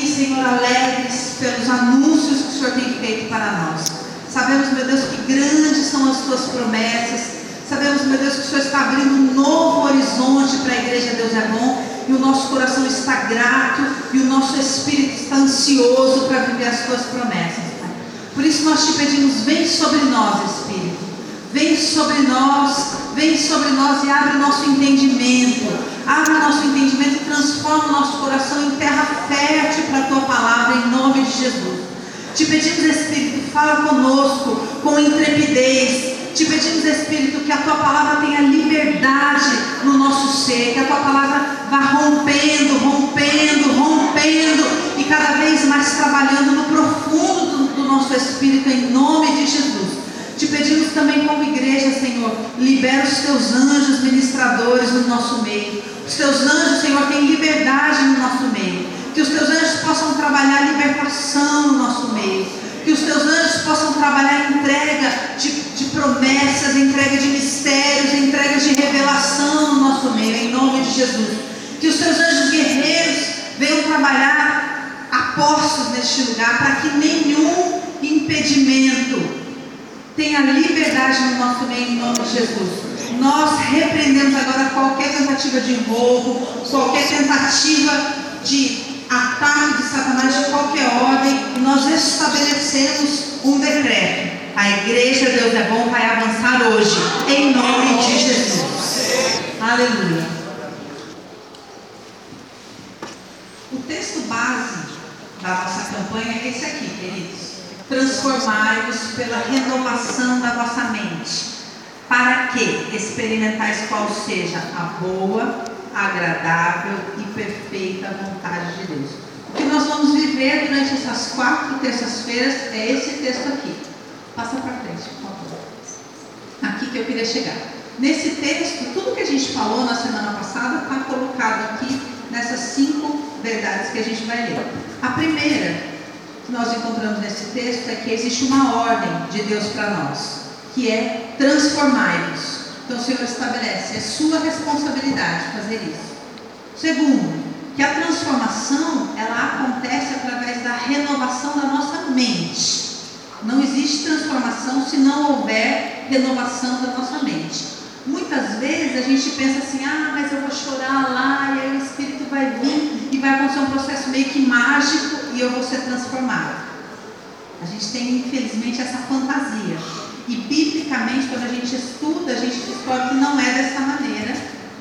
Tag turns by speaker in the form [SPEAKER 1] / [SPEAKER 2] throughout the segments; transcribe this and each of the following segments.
[SPEAKER 1] aqui, Senhor, alegres pelos anúncios que o Senhor tem feito para nós. Sabemos, meu Deus, que grandes são as tuas promessas. Sabemos, meu Deus, que o Senhor está abrindo um novo horizonte para a igreja Deus é bom. E o nosso coração está grato e o nosso espírito está ansioso para viver as tuas promessas. Por isso nós te pedimos, vem sobre nós, Espírito. Vem sobre nós, vem sobre nós e abre o nosso entendimento. Abre o nosso entendimento e transforma o nosso coração em terra fértil para a tua palavra, em nome de Jesus. Te pedimos, Espírito, fala conosco com intrepidez. Te pedimos, Espírito, que a tua palavra tenha liberdade no nosso ser, que a tua palavra vá rompendo, rompendo, rompendo e cada vez mais trabalhando no profundo do, nosso espírito, em nome de Jesus. Te pedimos também como igreja, Senhor, libera os teus anjos ministradores no nosso meio. Os teus anjos, Senhor, têm liberdade no nosso meio. Que os teus anjos possam trabalhar libertação no nosso meio. Que os teus anjos possam trabalhar entrega de, de promessas, entrega de mistérios, entrega de revelação no nosso meio, em nome de Jesus. Que os teus anjos guerreiros venham trabalhar apostos neste lugar, para que nenhum impedimento tenha liberdade no nosso meio, em nome de Jesus. Nós repreendemos agora qualquer tentativa de roubo, qualquer tentativa de ataque de Satanás de qualquer ordem, nós estabelecemos um decreto. A igreja Deus é bom vai avançar hoje, em nome de Jesus. Aleluia. O texto base da nossa campanha é esse aqui, queridos transformai-vos pela renovação da vossa mente, para que experimentais qual seja a boa, agradável e perfeita vontade de Deus. O que nós vamos viver durante essas quatro terças-feiras é esse texto aqui. Passa para frente, por favor. Aqui que eu queria chegar. Nesse texto, tudo que a gente falou na semana passada está colocado aqui nessas cinco verdades que a gente vai ler. A primeira que nós encontramos nesse texto é que existe uma ordem de Deus para nós, que é transformar-nos. Então o Senhor estabelece, é sua responsabilidade fazer isso. Segundo, que a transformação ela acontece através da renovação da nossa mente. Não existe transformação se não houver renovação da nossa mente. Muitas vezes a gente pensa assim, ah, mas eu vou chorar lá e aí o Espírito vai vir e vai acontecer um processo meio que mágico e eu vou ser transformado. A gente tem, infelizmente, essa fantasia. E, biblicamente, quando a gente estuda, a gente descobre que não é dessa maneira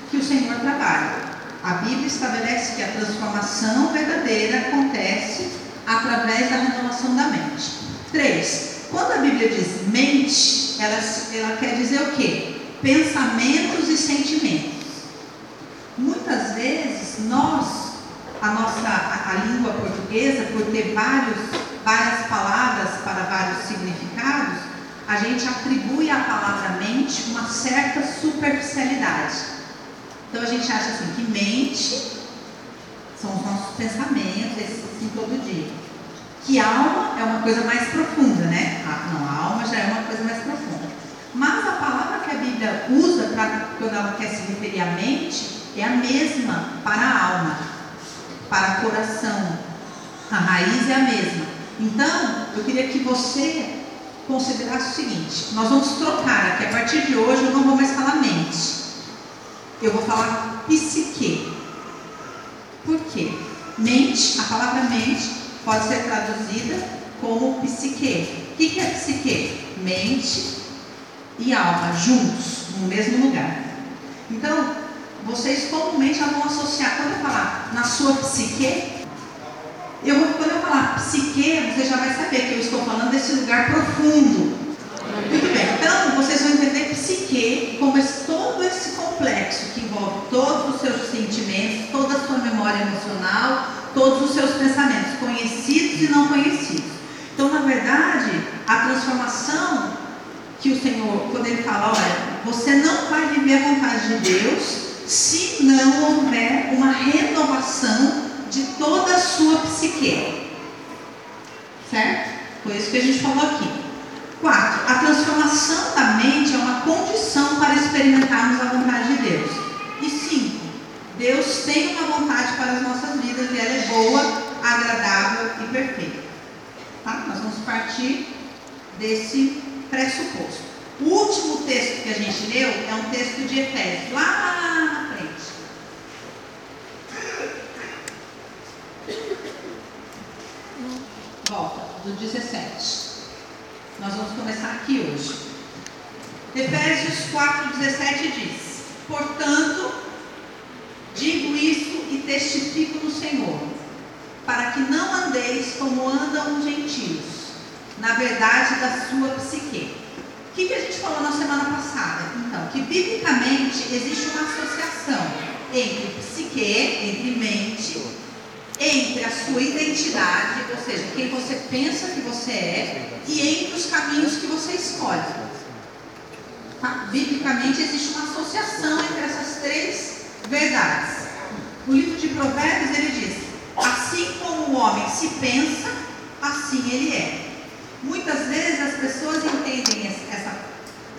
[SPEAKER 1] que o Senhor trabalha. A Bíblia estabelece que a transformação verdadeira acontece através da renovação da mente. Três, quando a Bíblia diz mente, ela, ela quer dizer o quê? Pensamentos e sentimentos. Muitas vezes nós a nossa a, a língua portuguesa, por ter vários, várias palavras para vários significados, a gente atribui à palavra mente uma certa superficialidade. Então a gente acha assim que mente são os nossos pensamentos, esse assim todo dia. Que alma é uma coisa mais profunda, né? Ah, não, a alma já é uma coisa mais profunda. Mas a palavra que a Bíblia usa para quando ela quer se referir à mente é a mesma para a alma para coração. A raiz é a mesma. Então, eu queria que você considerasse o seguinte: nós vamos trocar aqui, a partir de hoje eu não vou mais falar mente, eu vou falar psique. Por quê? Mente, a palavra mente pode ser traduzida como psique. O que é psique? Mente e alma juntos, no mesmo lugar. Então, vocês comumente já vão associar, quando eu falar na sua psique, eu vou, quando eu falar psique, você já vai saber que eu estou falando desse lugar profundo. Muito bem, então vocês vão entender psique como esse, todo esse complexo que envolve todos os seus sentimentos, toda a sua memória emocional, todos os seus pensamentos, conhecidos e não conhecidos. Então, na verdade, a transformação que o Senhor, quando Ele fala, olha, você não vai viver a vontade de Deus se não houver uma renovação de toda a sua psique. Certo? Foi isso que a gente falou aqui. Quatro, a transformação da mente é uma condição para experimentarmos a vontade de Deus. E cinco, Deus tem uma vontade para as nossas vidas e ela é boa, agradável partir desse pressuposto. O último texto que a gente leu é um texto de Efésios, lá na frente. Volta, do 17. Nós vamos começar aqui hoje. Efésios 4,17 diz: Portanto, digo isso e testifico no Senhor, para que não andeis como andam os gentios, na verdade da sua psique. O que, que a gente falou na semana passada? Então, que biblicamente existe uma associação entre psique, entre mente, entre a sua identidade, ou seja, quem você pensa que você é, e entre os caminhos que você escolhe. Tá? Biblicamente existe uma associação entre essas três verdades. O livro de Provérbios ele diz: assim como o homem se pensa, assim ele é. Muitas vezes as pessoas entendem essa,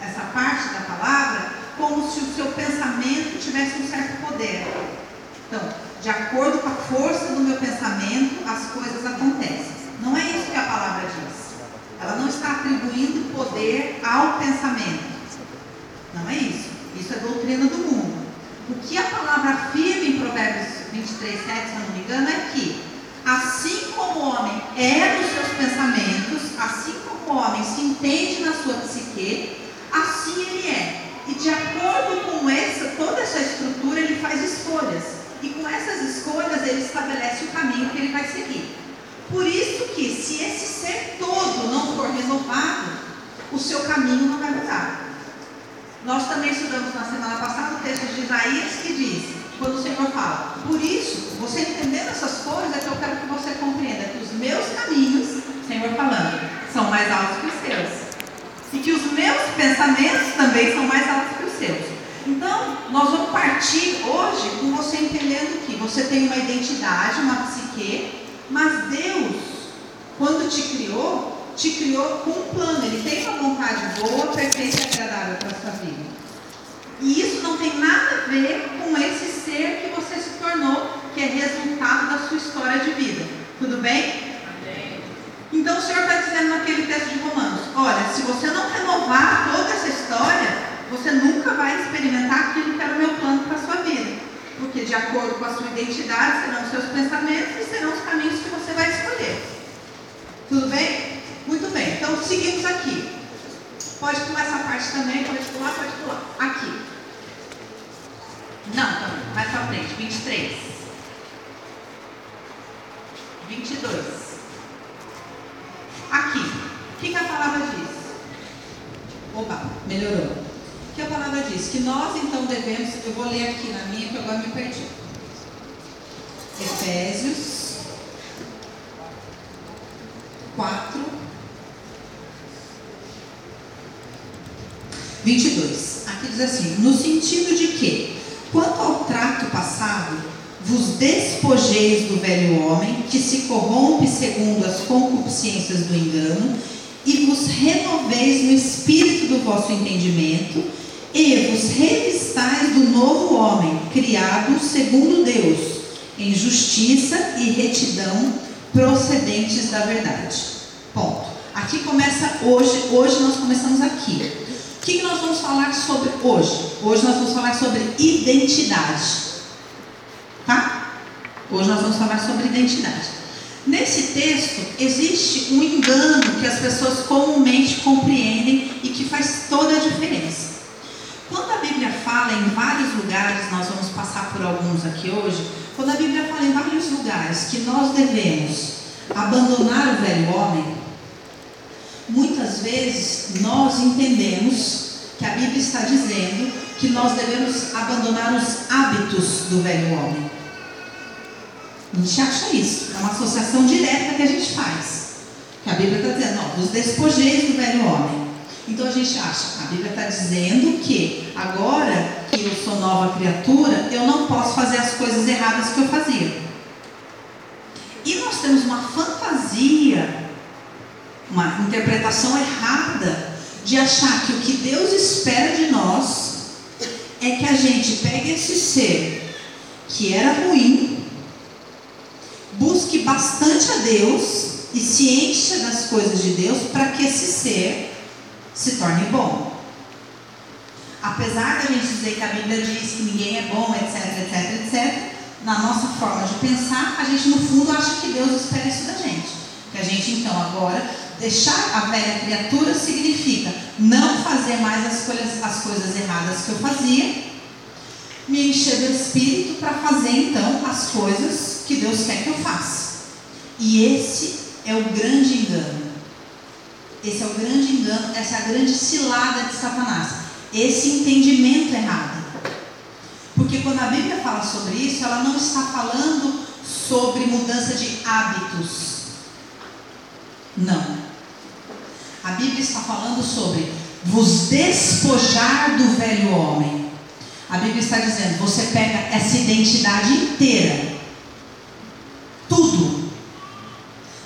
[SPEAKER 1] essa parte da palavra como se o seu pensamento tivesse um certo poder. Então, de acordo com a força do meu pensamento, as coisas acontecem. Não é isso que a palavra diz. Ela não está atribuindo poder ao pensamento. Não é isso. Isso é doutrina do mundo. O que a palavra afirma em Provérbios 23, 7, se eu não me engano, é que assim como o homem é nos seus pensamentos, assim como o homem se entende na sua psique, assim ele é. E de acordo com essa, toda essa estrutura, ele faz escolhas e com essas escolhas ele estabelece o caminho que ele vai seguir. Por isso que se esse ser todo não for renovado, o seu caminho não vai mudar. Nós também estudamos na semana passada o texto de Isaías que diz, quando o Senhor fala, por isso, você entendendo essas coisas, é que eu quero que você compreenda que os meus caminhos, Senhor falando, são mais altos que os seus. E que os meus pensamentos também são mais altos que os seus. Então, nós vamos partir hoje com você entendendo que você tem uma identidade, uma psique, mas Deus, quando te criou, te criou com um plano. Ele tem uma vontade boa, perfeita e agradável para a sua vida. E isso não tem nada a ver com esse ser que você se tornou, que é resultado da sua história de vida. Tudo bem? Então o Senhor está dizendo naquele texto de Romanos: olha, se você não renovar toda essa história, você nunca vai experimentar aquilo que era o meu plano para a sua vida. Porque de acordo com a sua identidade serão os seus pensamentos e serão os caminhos que você vai escolher. Tudo bem? Muito bem. Então seguimos aqui. Pode pular essa parte também, pode pular, pode pular. Aqui. Não, não, mais para frente. 23. 22. Aqui. O que, que a palavra diz? Opa, melhorou que a palavra diz? Que nós então devemos, eu vou ler aqui na minha que agora me perdi. Efésios 4, 22. Aqui diz assim: no sentido de que, quanto ao trato passado, vos despojeis do velho homem, que se corrompe segundo as concupiscências do engano, e vos renoveis no espírito do vosso entendimento, e vos revistais do novo homem, criado segundo Deus, em justiça e retidão procedentes da verdade. Ponto. Aqui começa hoje, hoje nós começamos aqui. O que nós vamos falar sobre hoje? Hoje nós vamos falar sobre identidade. Tá? Hoje nós vamos falar sobre identidade. Nesse texto existe um engano que as pessoas comumente compreendem e que faz toda a diferença. Fala em vários lugares, nós vamos passar por alguns aqui hoje, quando a Bíblia fala em vários lugares que nós devemos abandonar o velho homem, muitas vezes nós entendemos que a Bíblia está dizendo que nós devemos abandonar os hábitos do velho homem. A gente acha isso, é uma associação direta que a gente faz. Que a Bíblia está dizendo, não, dos despojeis do velho homem. Então a gente acha, a Bíblia está dizendo que agora que eu sou nova criatura, eu não posso fazer as coisas erradas que eu fazia. E nós temos uma fantasia, uma interpretação errada de achar que o que Deus espera de nós é que a gente pegue esse ser que era ruim, busque bastante a Deus e se encha das coisas de Deus para que esse ser se torne bom. Apesar da gente dizer que a Bíblia diz que ninguém é bom, etc, etc, etc, na nossa forma de pensar, a gente no fundo acha que Deus espera isso da gente. Que a gente então agora deixar a velha criatura significa não fazer mais as coisas, as coisas erradas que eu fazia, me encher do Espírito para fazer então as coisas que Deus quer que eu faça. E esse é o grande engano. Esse é o grande engano, essa é a grande cilada de Satanás. Esse entendimento errado. Porque quando a Bíblia fala sobre isso, ela não está falando sobre mudança de hábitos. Não. A Bíblia está falando sobre vos despojar do velho homem. A Bíblia está dizendo, você pega essa identidade inteira. Tudo.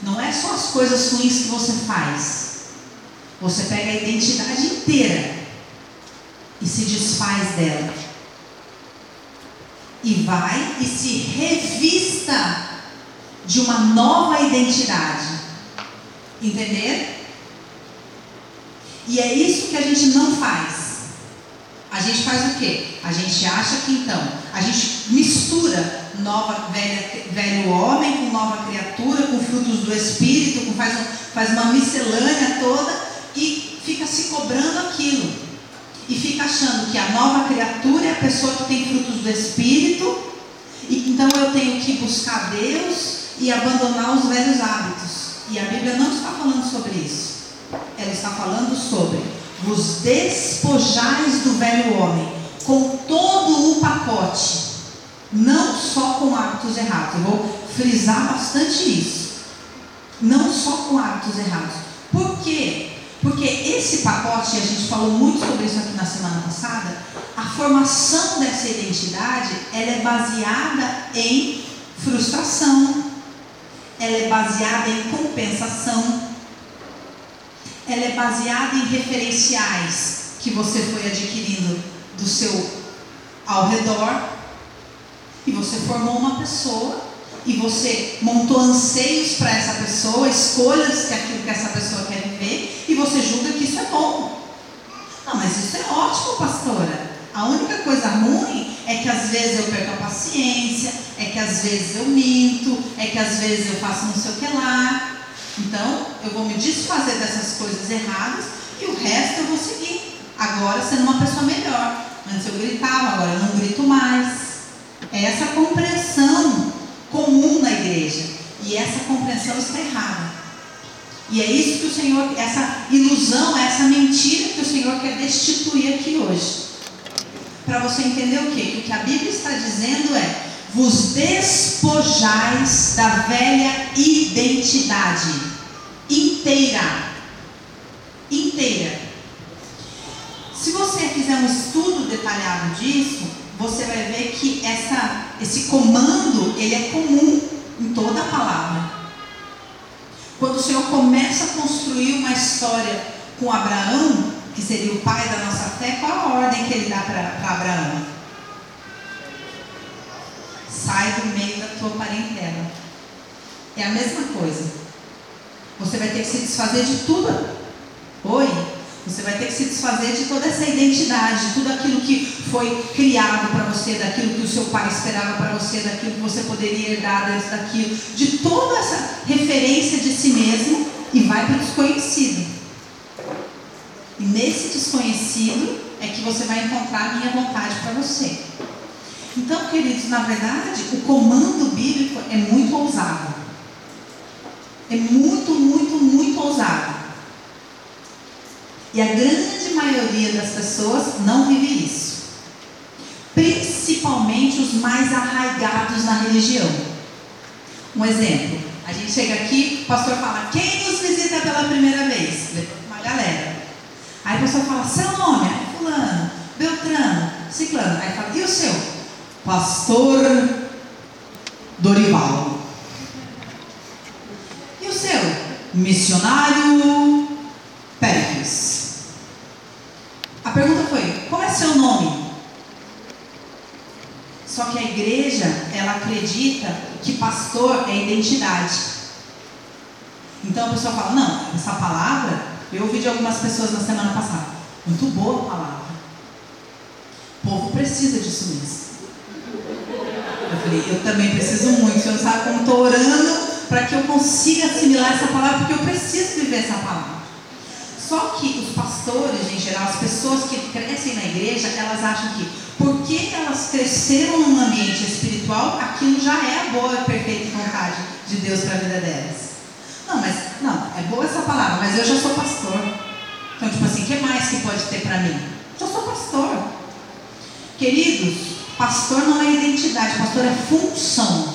[SPEAKER 1] Não é só as coisas ruins que você faz. Você pega a identidade inteira e se desfaz dela. E vai e se revista de uma nova identidade. Entender? E é isso que a gente não faz. A gente faz o quê? A gente acha que então, a gente mistura nova, velha, velho homem com nova criatura, com frutos do Espírito, com, faz, faz uma miscelânea toda e fica se cobrando aquilo. E fica achando que a nova criatura é a pessoa que tem frutos do Espírito, e então eu tenho que buscar Deus e abandonar os velhos hábitos. E a Bíblia não está falando sobre isso. Ela está falando sobre vos despojais do velho homem com todo o pacote, não só com hábitos errados. Eu vou frisar bastante isso. Não só com hábitos errados. Por quê? Porque esse pacote, a gente falou muito sobre isso aqui na semana passada, a formação dessa identidade, ela é baseada em frustração, ela é baseada em compensação, ela é baseada em referenciais que você foi adquirindo do seu ao redor e você formou uma pessoa e você montou anseios para essa pessoa, escolhas que aquilo que essa pessoa quer você julga que isso é bom. Não, mas isso é ótimo, pastora. A única coisa ruim é que às vezes eu perco a paciência, é que às vezes eu minto, é que às vezes eu faço não sei o que lá. Então, eu vou me desfazer dessas coisas erradas e o resto eu vou seguir. Agora sendo uma pessoa melhor. Antes eu gritava, agora eu não grito mais. É essa compreensão comum na igreja. E essa compreensão está errada. E é isso que o Senhor, essa ilusão, essa mentira que o Senhor quer destituir aqui hoje. Para você entender o? Que o que a Bíblia está dizendo é: vos despojais da velha identidade inteira. Inteira. Se você fizer um estudo detalhado disso, você vai ver que essa, esse comando ele é comum em toda a palavra. Quando o Senhor começa a construir uma história com Abraão, que seria o pai da nossa fé, qual a ordem que ele dá para Abraão? sai do meio da tua parentela. É a mesma coisa. Você vai ter que se desfazer de tudo. Oi? Você vai ter que se desfazer de toda essa identidade, de tudo aquilo que foi criado para você, daquilo que o seu pai esperava para você, daquilo que você poderia herdar dentro daquilo, de toda essa referência de si mesmo e vai para o desconhecido. E nesse desconhecido é que você vai encontrar a minha vontade para você. Então, queridos, na verdade, o comando bíblico é muito ousado. É muito, muito, muito ousado. E a grande maioria das pessoas não vive isso. Principalmente os mais arraigados na religião. Um exemplo, a gente chega aqui, o pastor fala, quem nos visita pela primeira vez? Uma galera. Aí o pastor fala, seu nome? Aí fulano, Beltrano, Ciclano. Aí fala, e o seu? Pastor Dorival. E o seu? Missionário Pérez. A pergunta foi: qual é seu nome? Só que a igreja, ela acredita que pastor é identidade. Então a pessoa fala, não, essa palavra, eu ouvi de algumas pessoas na semana passada, muito boa a palavra. O povo precisa disso mesmo. Eu falei, eu também preciso muito. Você não sabe como estou orando para que eu consiga assimilar essa palavra, porque eu preciso viver essa palavra. Só que os pastores, em geral, as pessoas que crescem na igreja, elas acham que porque elas cresceram num ambiente espiritual, aquilo já é a boa perfeita vontade de Deus para a vida delas. Não, mas não, é boa essa palavra, mas eu já sou pastor. Então, tipo assim, o que mais que pode ter para mim? Eu sou pastor. Queridos, pastor não é identidade, pastor é função.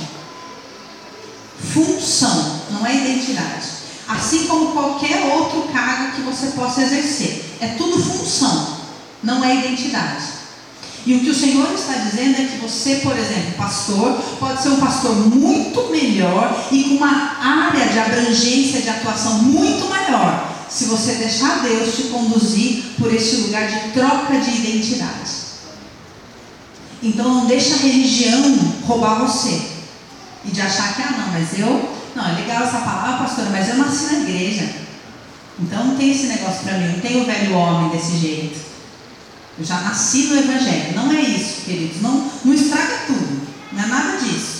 [SPEAKER 1] Função, não é identidade. Assim como qualquer outro cargo que você possa exercer. É tudo função, não é identidade. E o que o Senhor está dizendo é que você, por exemplo, pastor, pode ser um pastor muito melhor e com uma área de abrangência de atuação muito maior, se você deixar Deus te conduzir por esse lugar de troca de identidade. Então não deixa a religião roubar você e de achar que ah não, mas eu não é legal essa palavra, pastora, mas eu nasci na igreja. Então não tem esse negócio para mim, não tem o velho homem desse jeito. Eu já nasci no Evangelho. Não é isso, queridos. Não, não estraga tudo. Não é nada disso.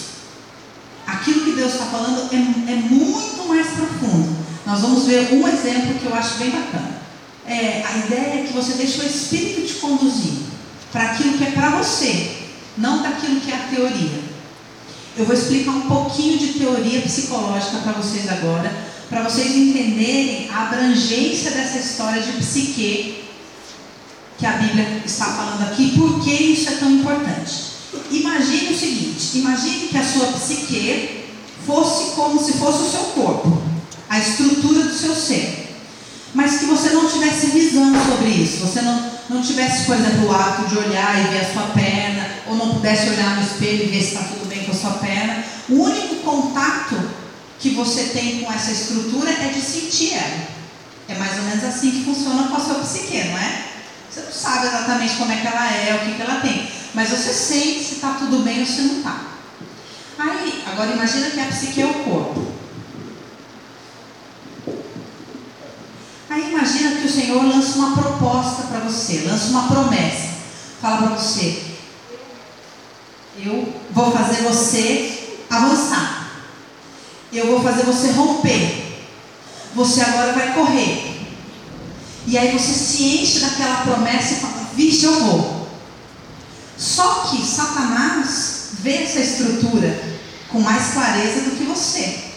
[SPEAKER 1] Aquilo que Deus está falando é, é muito mais profundo. Nós vamos ver um exemplo que eu acho bem bacana. É, a ideia é que você deixe o Espírito te conduzir para aquilo que é para você, não daquilo que é a teoria. Eu vou explicar um pouquinho de teoria psicológica para vocês agora, para vocês entenderem a abrangência dessa história de psique que a Bíblia está falando aqui, por que isso é tão importante. Imagine o seguinte: imagine que a sua psique fosse como se fosse o seu corpo, a estrutura do seu ser, mas que você não tivesse visão sobre isso, você não, não tivesse, por exemplo, o ato de olhar e ver a sua perna, ou não pudesse olhar no espelho e ver se está tudo bem com a sua perna. O único contato que você tem com essa estrutura é de sentir ela. É mais ou menos assim que funciona com a sua psique, não é? Você não sabe exatamente como é que ela é, o que, que ela tem. Mas você sente se está tudo bem ou se não está. Aí, agora imagina que a psique é o corpo. Aí imagina que o Senhor lança uma proposta para você, lança uma promessa. Fala para você, eu vou fazer você avançar. Eu vou fazer você romper. Você agora vai correr. E aí você se enche daquela promessa e fala: Vixe, eu vou. Só que Satanás vê essa estrutura com mais clareza do que você.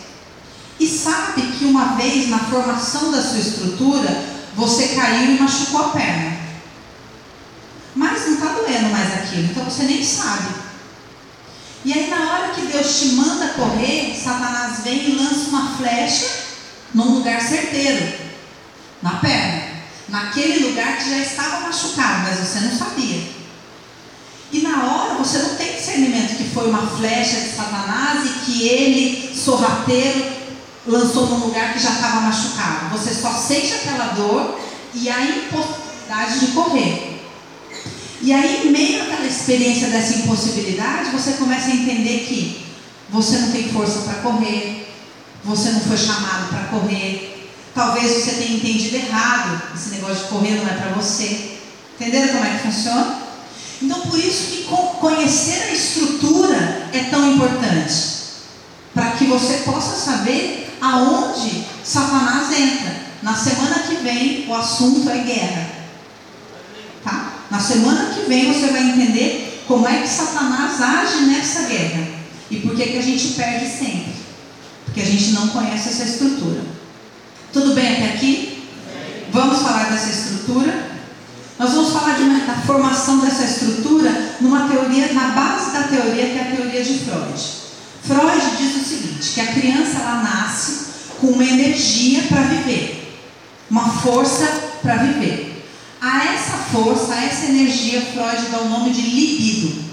[SPEAKER 1] E sabe que uma vez na formação da sua estrutura, você caiu e machucou a perna. Mas não está doendo mais aquilo, então você nem sabe. E aí, na hora que Deus te manda correr, Satanás vem e lança uma flecha num lugar certeiro na perna naquele lugar que já estava machucado, mas você não sabia. E na hora você não tem discernimento que foi uma flecha de Satanás e que ele, sorrateiro, lançou num lugar que já estava machucado. Você só sente aquela dor e a impossibilidade de correr. E aí, em meio àquela experiência dessa impossibilidade, você começa a entender que você não tem força para correr, você não foi chamado para correr, Talvez você tenha entendido errado. Esse negócio de correr não é para você. Entenderam como é que funciona? Então, por isso que conhecer a estrutura é tão importante. Para que você possa saber aonde Satanás entra. Na semana que vem, o assunto é guerra. Tá? Na semana que vem, você vai entender como é que Satanás age nessa guerra. E por que, que a gente perde sempre. Porque a gente não conhece essa estrutura. Tudo bem até aqui? Vamos falar dessa estrutura? Nós vamos falar uma, da formação dessa estrutura numa teoria, na base da teoria que é a teoria de Freud. Freud diz o seguinte, que a criança ela nasce com uma energia para viver, uma força para viver. A essa força, a essa energia, Freud dá o nome de libido.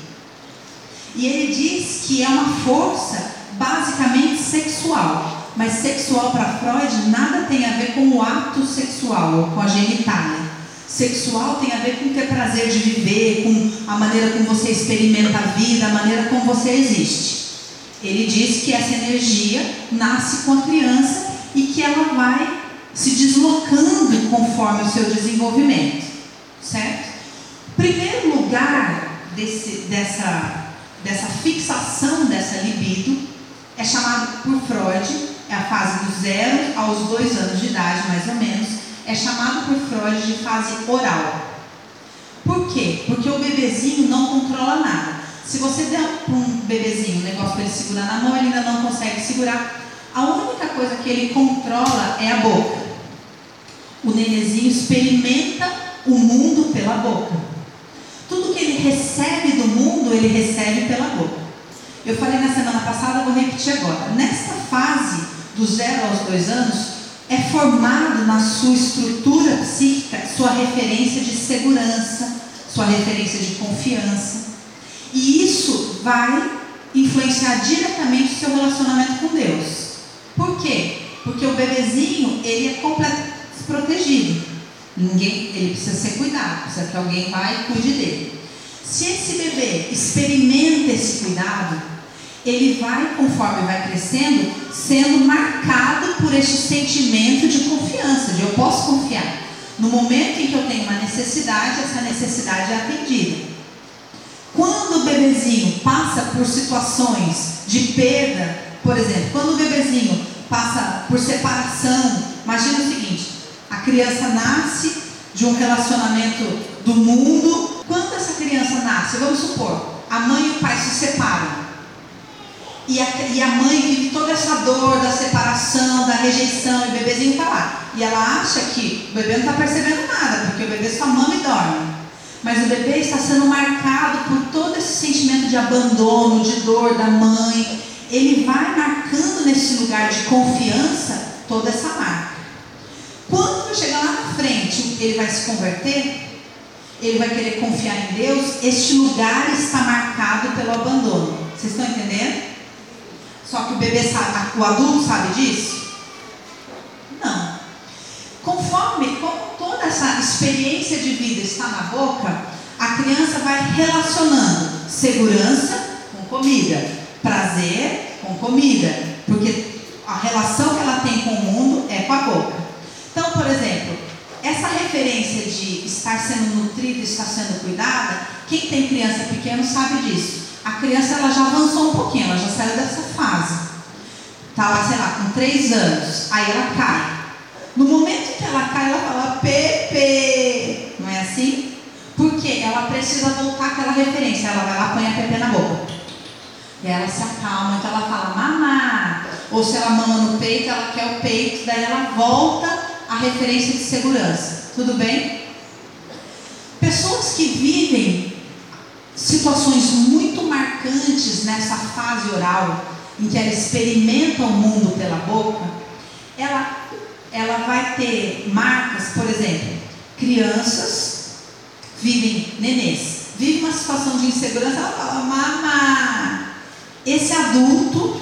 [SPEAKER 1] E ele diz que é uma força basicamente sexual. Mas sexual para Freud nada tem a ver com o ato sexual, com a genitália. Sexual tem a ver com ter prazer de viver, com a maneira como você experimenta a vida, a maneira como você existe. Ele diz que essa energia nasce com a criança e que que ela vai se deslocando conforme o seu desenvolvimento, certo? Primeiro lugar desse, dessa, dessa fixação dessa libido é chamado por Freud, é a fase do zero aos dois anos de idade, mais ou menos, é chamado por Freud de fase oral. Por quê? Porque o bebezinho não controla nada. Se você der para um bebezinho um negócio para ele segurar na mão, ele ainda não consegue segurar. A única coisa que ele controla é a boca. O nenezinho experimenta o mundo pela boca. Tudo que ele recebe do mundo, ele recebe pela boca. Eu falei na semana passada, vou repetir agora. Nesta fase, do zero aos dois anos, é formado na sua estrutura psíquica sua referência de segurança, sua referência de confiança. E isso vai influenciar diretamente o seu relacionamento com Deus. Por quê? Porque o bebezinho, ele é completamente desprotegido. Ninguém, ele precisa ser cuidado, precisa que alguém vá e cuide dele. Se esse bebê experimenta esse cuidado, ele vai, conforme vai crescendo, sendo marcado por este sentimento de confiança, de eu posso confiar. No momento em que eu tenho uma necessidade, essa necessidade é atendida. Quando o bebezinho passa por situações de perda, por exemplo, quando o bebezinho passa por separação, imagina o seguinte: a criança nasce de um relacionamento do mundo. Quando essa criança nasce, vamos supor, a mãe e o pai se separam. E a, e a mãe vive toda essa dor da separação, da rejeição, e o bebezinho está lá. E ela acha que o bebê não está percebendo nada, porque o bebê só mama e dorme. Mas o bebê está sendo marcado por todo esse sentimento de abandono, de dor da mãe. Ele vai marcando nesse lugar de confiança toda essa marca. Quando chegar lá na frente, ele vai se converter, ele vai querer confiar em Deus, este lugar está marcado pelo abandono. Vocês estão entendendo? Só que o bebê sabe, o adulto sabe disso? Não. Conforme, como toda essa experiência de vida está na boca, a criança vai relacionando segurança com comida, prazer com comida, porque a relação que ela tem com o mundo é com a boca. Então, por exemplo, essa referência de estar sendo nutrida, estar sendo cuidada, quem tem criança pequena sabe disso a criança ela já avançou um pouquinho, ela já saiu dessa fase. Tá lá, sei lá, com três anos. Aí ela cai. No momento que ela cai, ela fala Pepe. Não é assim? Porque ela precisa voltar àquela referência. Ela vai lá, põe a Pepe na boca. E ela se acalma, então ela fala mamá. Ou se ela mama no peito, ela quer o peito, daí ela volta à referência de segurança. Tudo bem? Pessoas que vivem situações muito marcantes nessa fase oral, em que ela experimenta o mundo pela boca, ela, ela vai ter marcas, por exemplo, crianças vivem, nenês, vive uma situação de insegurança, ela fala, mamá, esse adulto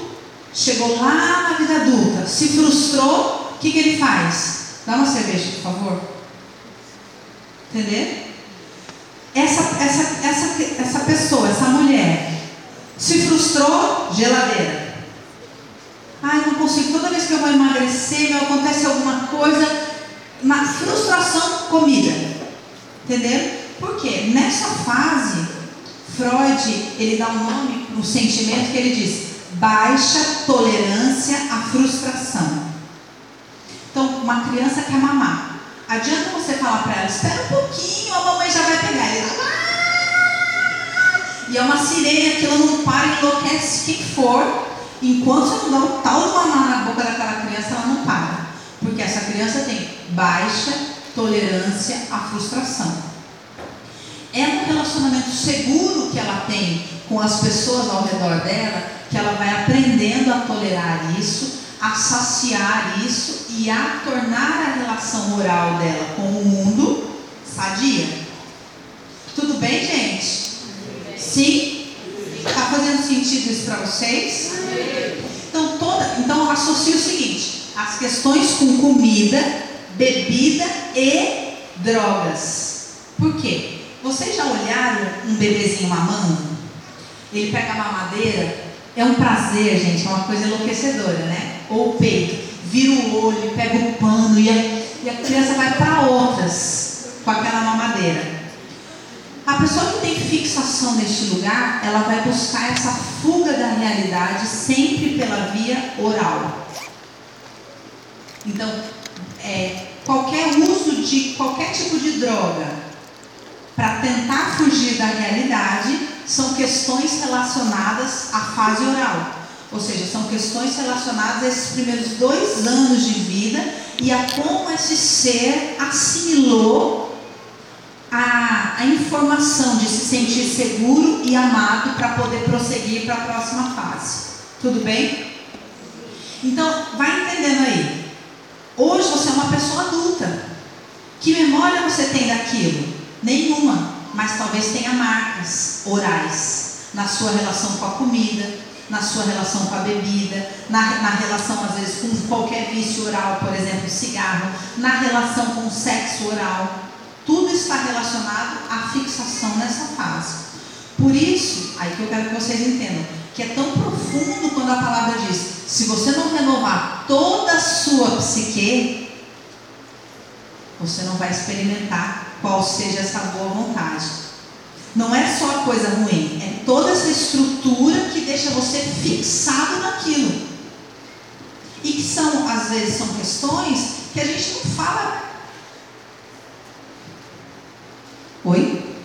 [SPEAKER 1] chegou lá na vida adulta, se frustrou, o que, que ele faz? Dá uma cerveja, por favor. Entendeu? Essa, essa, essa, essa pessoa, essa mulher, se frustrou, geladeira. Ai, não consigo, toda vez que eu vou emagrecer, me acontece alguma coisa, uma frustração, comida. Entendeu? Porque nessa fase, Freud, ele dá um nome para um sentimento que ele diz, baixa tolerância à frustração. Então, uma criança quer mamar. Adianta você falar para ela, espera um pouquinho, a mamãe já vai pegar. Ele, ah! E é uma sirene que ela não para, enlouquece quem for. Enquanto você não dá um tal de mamar na boca daquela criança, ela não para. Porque essa criança tem baixa tolerância à frustração. É um relacionamento seguro que ela tem com as pessoas ao redor dela, que ela vai aprendendo a tolerar isso a saciar isso e a tornar a relação oral dela com o mundo sadia. Tudo bem, gente? Sim? Está fazendo sentido isso para vocês? Então, toda, então associa o seguinte: as questões com comida, bebida e drogas. Por quê? Vocês já olharam um bebezinho mamando? Ele pega a mamadeira, é um prazer, gente, é uma coisa enlouquecedora, né? Ou o peito. vira o olho, pega o pano e a, e a criança vai para outras com aquela mamadeira. A pessoa que tem fixação neste lugar, ela vai buscar essa fuga da realidade sempre pela via oral. Então, é, qualquer uso de qualquer tipo de droga para tentar fugir da realidade são questões relacionadas à fase oral. Ou seja, são questões relacionadas a esses primeiros dois anos de vida e a como esse ser assimilou a, a informação de se sentir seguro e amado para poder prosseguir para a próxima fase. Tudo bem? Então, vai entendendo aí. Hoje você é uma pessoa adulta. Que memória você tem daquilo? Nenhuma, mas talvez tenha marcas orais na sua relação com a comida, na sua relação com a bebida, na, na relação às vezes com qualquer vício oral, por exemplo, cigarro, na relação com o sexo oral. Tudo está relacionado à fixação nessa fase. Por isso, aí que eu quero que vocês entendam, que é tão profundo quando a palavra diz: se você não renovar toda a sua psique, você não vai experimentar qual seja essa boa vontade. Não é só coisa ruim, toda essa estrutura que deixa você fixado naquilo. E que são, às vezes, são questões que a gente não fala. Oi?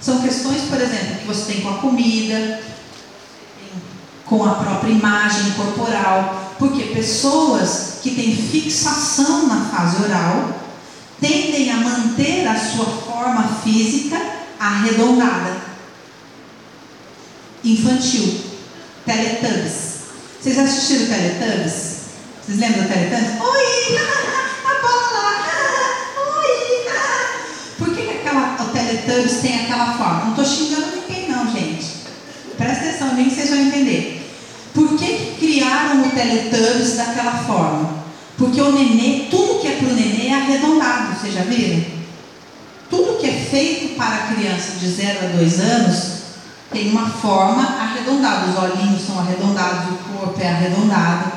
[SPEAKER 1] São questões, por exemplo, que você tem com a comida, com a própria imagem corporal, porque pessoas que têm fixação na fase oral tendem a manter a sua forma física arredondada. Infantil. Teletubbies. Vocês assistiram Teletubbies? Vocês lembram do Teletubbies? Oi! A bola! Oi! Por que, que aquela, o Teletubbies tem aquela forma? Não estou xingando ninguém não, gente. Presta atenção, nem vocês vão entender. Por que, que criaram o Teletubbies daquela forma? Porque o nenê, tudo que é para o nenê é arredondado, vocês já viram? Tudo que é feito para a criança de 0 a 2 anos tem uma forma arredondada. Os olhinhos são arredondados, o corpo é arredondado.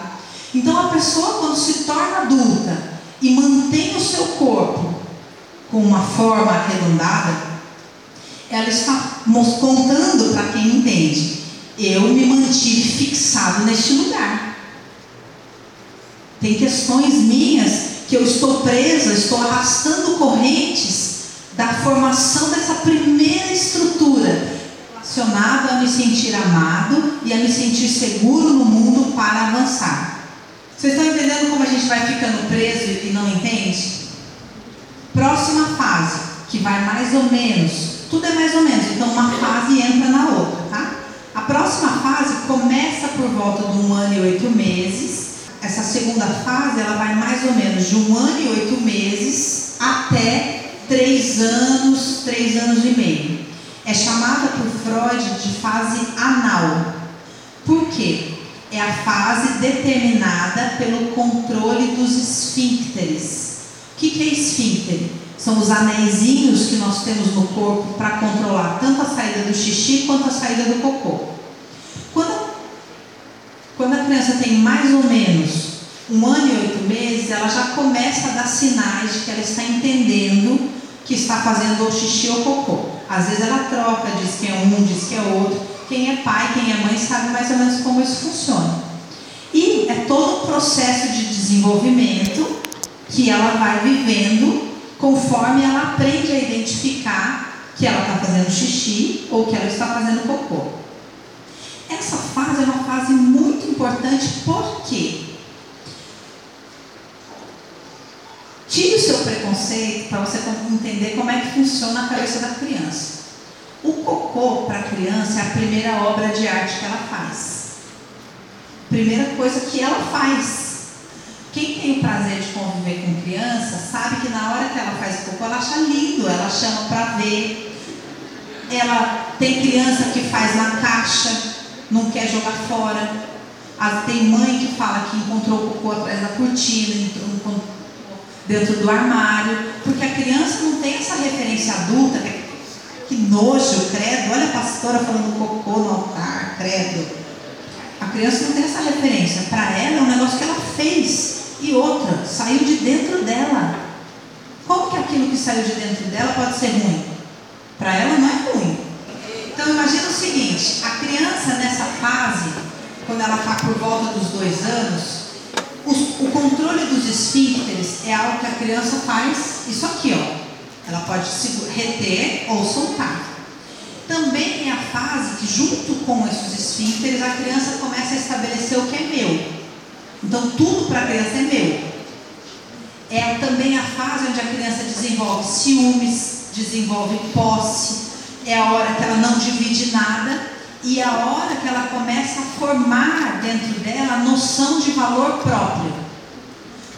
[SPEAKER 1] Então a pessoa, quando se torna adulta e mantém o seu corpo com uma forma arredondada, ela está contando para quem entende eu me mantive fixado neste lugar. Tem questões minhas que eu estou presa, estou arrastando correntes da formação dessa primeira estrutura relacionada a me sentir amado e a me sentir seguro no mundo para avançar. Vocês estão entendendo como a gente vai ficando preso e não entende? Próxima fase, que vai mais ou menos, tudo é mais ou menos, então uma fase entra na outra, tá? A próxima fase começa por volta de um ano e oito meses. Essa segunda fase ela vai mais ou menos de um ano e oito meses até três anos, três anos e meio. É chamada por Freud de fase anal. Por quê? É a fase determinada pelo controle dos esfíncteres. O que, que é esfíncter? São os anéisinhos que nós temos no corpo para controlar tanto a saída do xixi quanto a saída do cocô. Quando, quando a criança tem mais ou menos um ano e oito meses, ela já começa a dar sinais de que ela está entendendo que está fazendo o xixi ou cocô. Às vezes ela troca, diz que é um, diz que é outro. Quem é pai, quem é mãe sabe mais ou menos como isso funciona. E é todo um processo de desenvolvimento que ela vai vivendo conforme ela aprende a identificar que ela está fazendo xixi ou que ela está fazendo cocô. Essa fase é uma fase muito importante porque tire o seu preconceito para você entender como é que funciona a cabeça da criança. O cocô para a criança é a primeira obra de arte que ela faz. Primeira coisa que ela faz. Quem tem o prazer de conviver com criança sabe que na hora que ela faz cocô, ela acha lindo, ela chama para ver. Ela tem criança que faz na caixa, não quer jogar fora. Tem mãe que fala que encontrou o cocô atrás da cortina, dentro do armário, porque a criança não tem essa referência adulta, que, nojo, credo, olha a pastora falando cocô no altar, credo. A criança não tem essa referência. Para ela é um negócio que ela fez. E E outra, saiu de dentro dela. Como que aquilo que saiu de dentro dela pode ser ruim? Para ela não é ruim. Então imagina o seguinte, a criança nessa fase, quando ela está por volta dos dois anos, o, controle dos esfíncteres é algo que a criança faz, isso aqui, ó. Ela pode se reter ou soltar. Também é a fase que, junto com esses esfíncteres, a criança começa a estabelecer o que é meu. Então, tudo para a criança é meu. É também a fase onde a criança desenvolve ciúmes, desenvolve posse, é a hora que ela não divide nada e é a hora que ela começa a formar dentro dela a noção de valor próprio.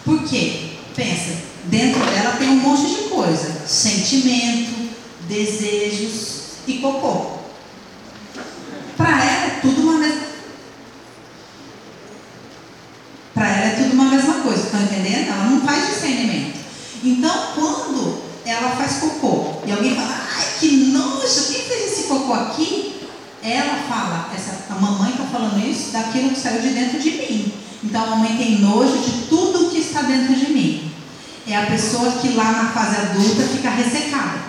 [SPEAKER 1] Por quê? Pensa, dentro dela tem um monte de coisa: sentimento, desejos e cocô. Para ela é tudo uma mesma Para ela é tudo uma mesma coisa, estão entendendo? Ela não faz discernimento. Então, quando ela faz cocô e alguém fala, ai que nojo, quem fez esse cocô aqui? Ela fala, essa, a mamãe está falando isso daquilo que saiu de dentro de mim. Então a mamãe tem nojo de tudo que está dentro de mim. É a pessoa que lá na fase adulta fica ressecada.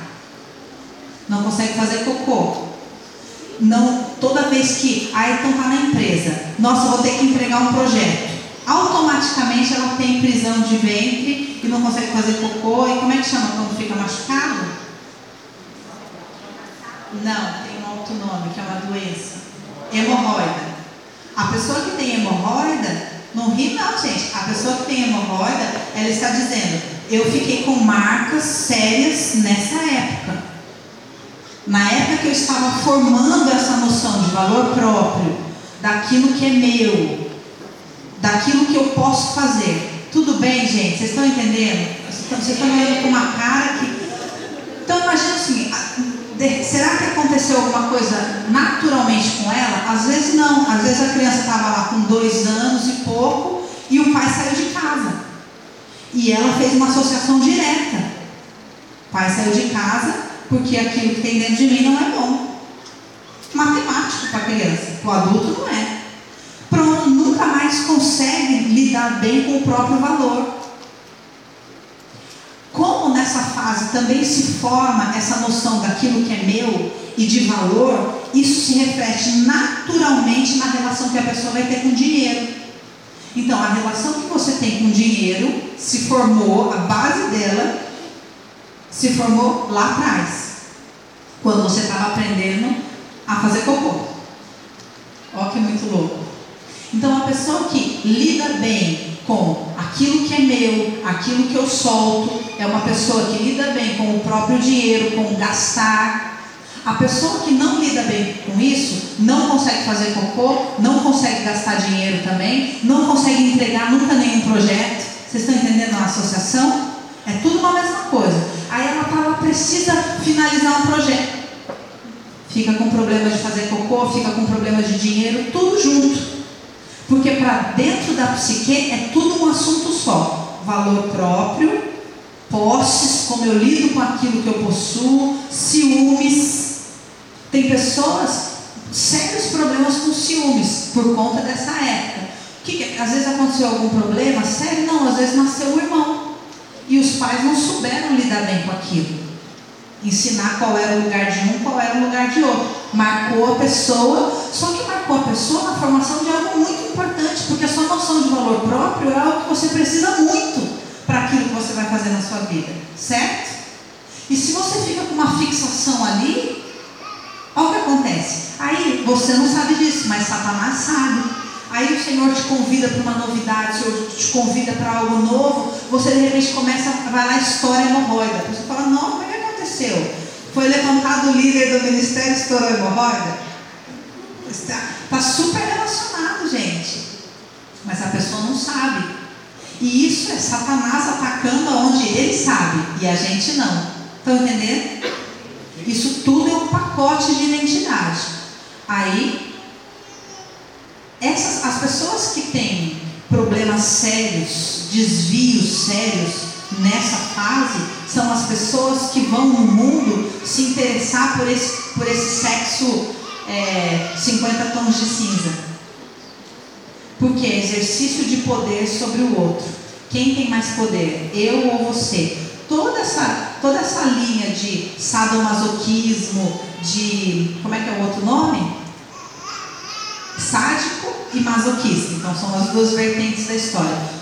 [SPEAKER 1] Não consegue fazer cocô. Não, toda vez que, ah, então tá na empresa, nossa, vou ter que entregar um projeto automaticamente ela tem prisão de ventre e não consegue fazer cocô. E como é que chama quando fica machucado? Não, tem um outro nome, que é uma doença. Hemorroida. A pessoa que tem hemorroida, não ri não, gente. A pessoa que tem hemorroida, ela está dizendo, eu fiquei com marcas sérias nessa época. Na época que eu estava formando essa noção de valor próprio, daquilo que é meu, daquilo que eu posso fazer. Tudo bem, gente? Vocês estão entendendo? Vocês estão olhando com uma cara que. Então imagina assim, será que aconteceu alguma coisa naturalmente com ela? Às vezes não. Às vezes a criança estava lá com dois anos e pouco e o pai saiu de casa. E ela fez uma associação direta. O pai saiu de casa porque aquilo que tem dentro de mim não é bom. Matemático para a criança, para o adulto não é pronto, nunca mais consegue lidar bem com o próprio valor. Como nessa fase também se forma essa noção daquilo que é meu e de valor, isso se reflete naturalmente na relação que a pessoa vai ter com o dinheiro. Então, a relação que você tem com o dinheiro se formou, a base dela se formou lá atrás, quando você estava aprendendo a fazer cocô. Olha que muito louco. Então, a pessoa que lida bem com aquilo que é meu, aquilo que eu solto, é uma pessoa que lida bem com o próprio dinheiro, com gastar. A pessoa que não lida bem com isso, não consegue fazer cocô, não consegue gastar dinheiro também, não consegue entregar nunca nenhum projeto. Vocês estão entendendo a associação? É tudo uma mesma coisa. Aí ela, ela precisa finalizar um projeto. Fica com problema de fazer cocô, fica com problema de dinheiro, tudo junto. Porque para dentro da psique é tudo um assunto só: valor próprio, posses, como eu lido com aquilo que eu possuo, ciúmes. Tem pessoas sérios problemas com ciúmes por conta dessa época. Que, às vezes aconteceu algum problema sério? Não, às vezes nasceu o irmão. E os pais não souberam lidar bem com aquilo. Ensinar qual era o lugar de um, qual era o lugar de outro. Marcou a pessoa, só que marcou a pessoa na formação de algo muito importante, porque a sua noção de valor próprio é algo que você precisa muito para aquilo que você vai fazer na sua vida, certo? E se você fica com uma fixação ali, olha o que acontece. Aí você não sabe disso, mas Satanás sabe. Senhor te convida para uma novidade, o Senhor te convida para algo novo, você de repente começa, vai lá, história hemorroida. Você fala, não, como é que aconteceu? Foi levantado o líder do ministério, estourou hemorroida? Está, está super relacionado, gente. Mas a pessoa não sabe. E isso é Satanás atacando aonde ele sabe e a gente não. Estão entendendo? Isso tudo é um pacote de identidade. Aí, essas, as pessoas que têm problemas sérios, desvios sérios nessa fase, são as pessoas que vão no mundo se interessar por esse, por esse sexo é, 50 tons de cinza. Porque é exercício de poder sobre o outro. Quem tem mais poder, eu ou você? Toda essa, toda essa linha de sadomasoquismo, de. Como é que é o outro nome? Sádico e masoquista. Então são as duas vertentes da história.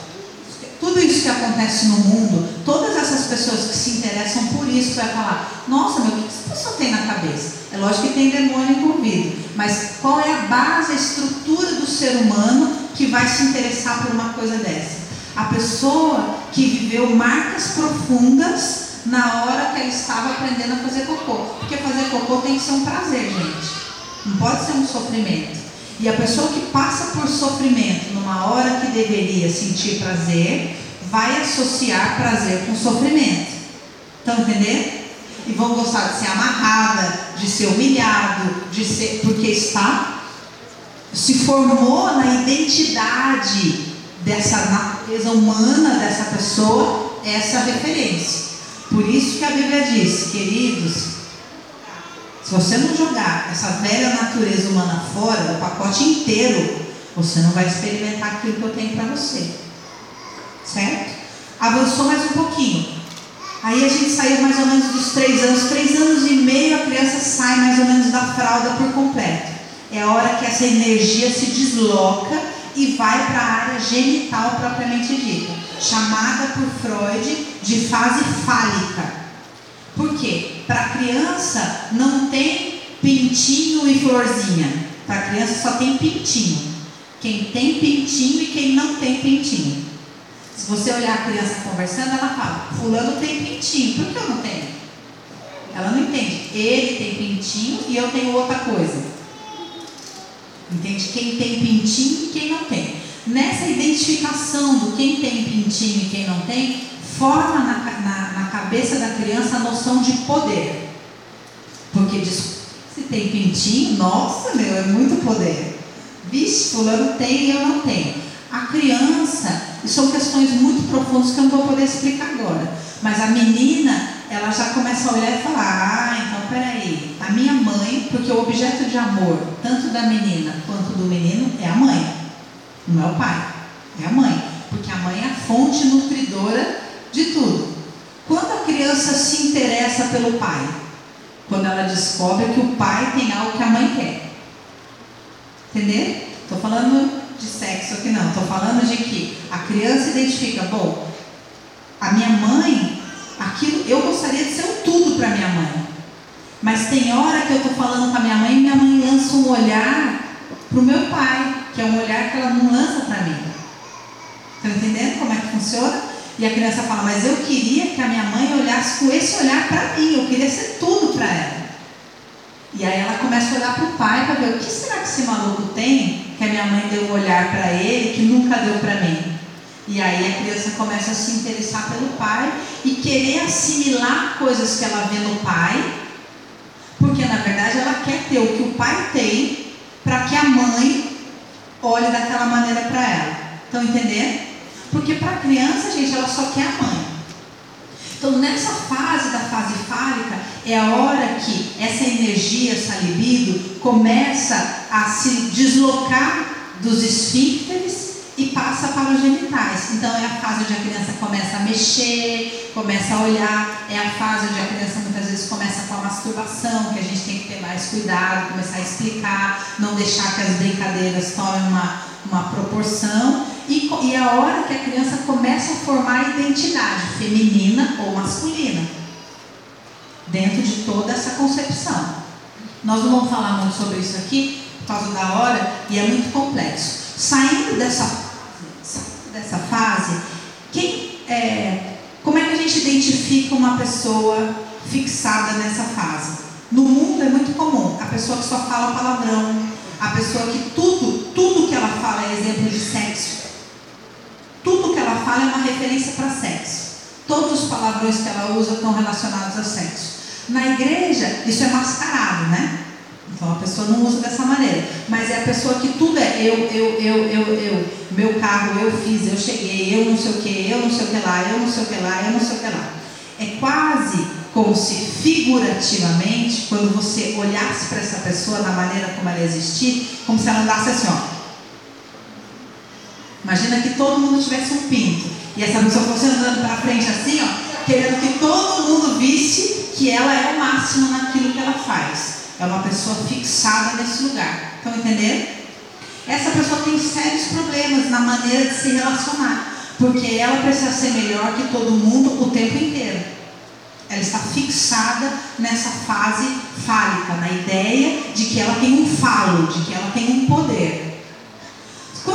[SPEAKER 1] Tudo isso que acontece no mundo, todas essas pessoas que se interessam por isso vai falar: nossa, meu, o que essa pessoa tem na cabeça? É lógico que tem demônio envolvido, mas qual é a base, a estrutura do ser humano que vai se interessar por uma coisa dessa? A pessoa que viveu marcas profundas na hora que ela estava aprendendo a fazer cocô. Porque fazer cocô tem que ser um prazer, gente. Não pode ser um sofrimento. E a pessoa que passa por sofrimento numa hora que deveria sentir prazer, vai associar prazer com sofrimento. Estão entendendo? E vão gostar de ser amarrada, de ser humilhado, de ser. porque está se formou na identidade dessa natureza humana dessa pessoa, essa referência. Por isso que a Bíblia diz, queridos, se você não jogar essa velha natureza humana fora, o pacote inteiro, você não vai experimentar aquilo que eu tenho para você. Certo? Avançou mais um pouquinho. Aí a gente saiu mais ou menos dos três anos, três anos e meio, a criança sai mais ou menos da fralda por completo. É a hora que essa energia se desloca e vai para a área genital propriamente dita, chamada por Freud de fase fálica. Por quê? Para criança não tem pintinho e florzinha. Para criança só tem pintinho. Quem tem pintinho e quem não tem pintinho. Se você olhar a criança conversando, ela fala: Fulano tem pintinho, por que eu não tenho? Ela não entende. Ele tem pintinho e eu tenho outra coisa. Entende? Quem tem pintinho e quem não tem. Nessa identificação do quem tem pintinho e quem não tem, forma na, na, na cabeça da criança a noção de poder. Porque diz, se tem pintinho, nossa, meu, é muito poder. Vixe, fulano tem e eu não tenho. A criança, e são questões muito profundas que eu não vou poder explicar agora. Mas a menina, ela já começa a olhar e falar: ah, então peraí, a minha mãe, porque o objeto de amor, tanto da menina quanto do menino, é a mãe, não é o pai, é a mãe, porque a mãe é a fonte nutridora de tudo. Quando a criança se interessa pelo pai? Quando ela descobre que o pai tem algo que a mãe quer. Entender? Estou falando de sexo aqui não, estou falando de que a criança identifica, bom, a minha mãe, aquilo, eu gostaria de ser um tudo para minha mãe. Mas tem hora que eu estou falando com a minha mãe e minha mãe lança um olhar para o meu pai, que é um olhar que ela não lança para mim. Estão entendendo como é que funciona? E a criança fala, mas eu queria que a minha mãe olhasse com esse olhar para mim, eu queria ser tudo para ela. E aí ela começa a olhar para o pai para ver o que será que esse maluco tem que a minha mãe deu um olhar para ele que nunca deu para mim. E aí a criança começa a se interessar pelo pai e querer assimilar coisas que ela vê no pai, porque na verdade ela quer ter o que o pai tem para que a mãe olhe daquela maneira para ela. Estão entendendo? Porque para a criança, gente, ela só quer a mãe. Então, nessa fase da fase fálica, é a hora que essa energia, essa libido, começa a se deslocar dos esfíncteres e passa para os genitais. Então é a fase onde a criança começa a mexer, começa a olhar, é a fase onde a criança muitas vezes começa com a masturbação, que a gente tem que ter mais cuidado, começar a explicar, não deixar que as brincadeiras tomem uma, uma proporção. E, e é a hora que a criança começa a formar a identidade feminina ou masculina, dentro de toda essa concepção. Nós não vamos falar muito sobre isso aqui, por causa da hora, e é muito complexo. Saindo dessa, dessa fase, quem, é, como é que a gente identifica uma pessoa fixada nessa fase? No mundo é muito comum a pessoa que só fala palavrão, a pessoa que tudo, tudo que ela fala é exemplo de sexo. Fala é uma referência para sexo. Todos os palavrões que ela usa estão relacionados a sexo. Na igreja, isso é mascarado, né? Então a pessoa não usa dessa maneira. Mas é a pessoa que tudo é eu, eu, eu, eu, eu. Meu carro eu fiz, eu cheguei, eu não sei o que, eu não sei o que lá, eu não sei o que lá, eu não sei o que lá. É quase como se figurativamente, quando você olhasse para essa pessoa na maneira como ela existir, como se ela andasse assim, ó. Imagina que todo mundo tivesse um pinto. E essa pessoa fosse andando para frente assim, ó, querendo que todo mundo visse que ela é o máximo naquilo que ela faz. É uma pessoa fixada nesse lugar. Estão entendendo? Essa pessoa tem sérios problemas na maneira de se relacionar. Porque ela precisa ser melhor que todo mundo o tempo inteiro. Ela está fixada nessa fase fálica, na ideia de que ela tem um falo, de que ela tem um poder.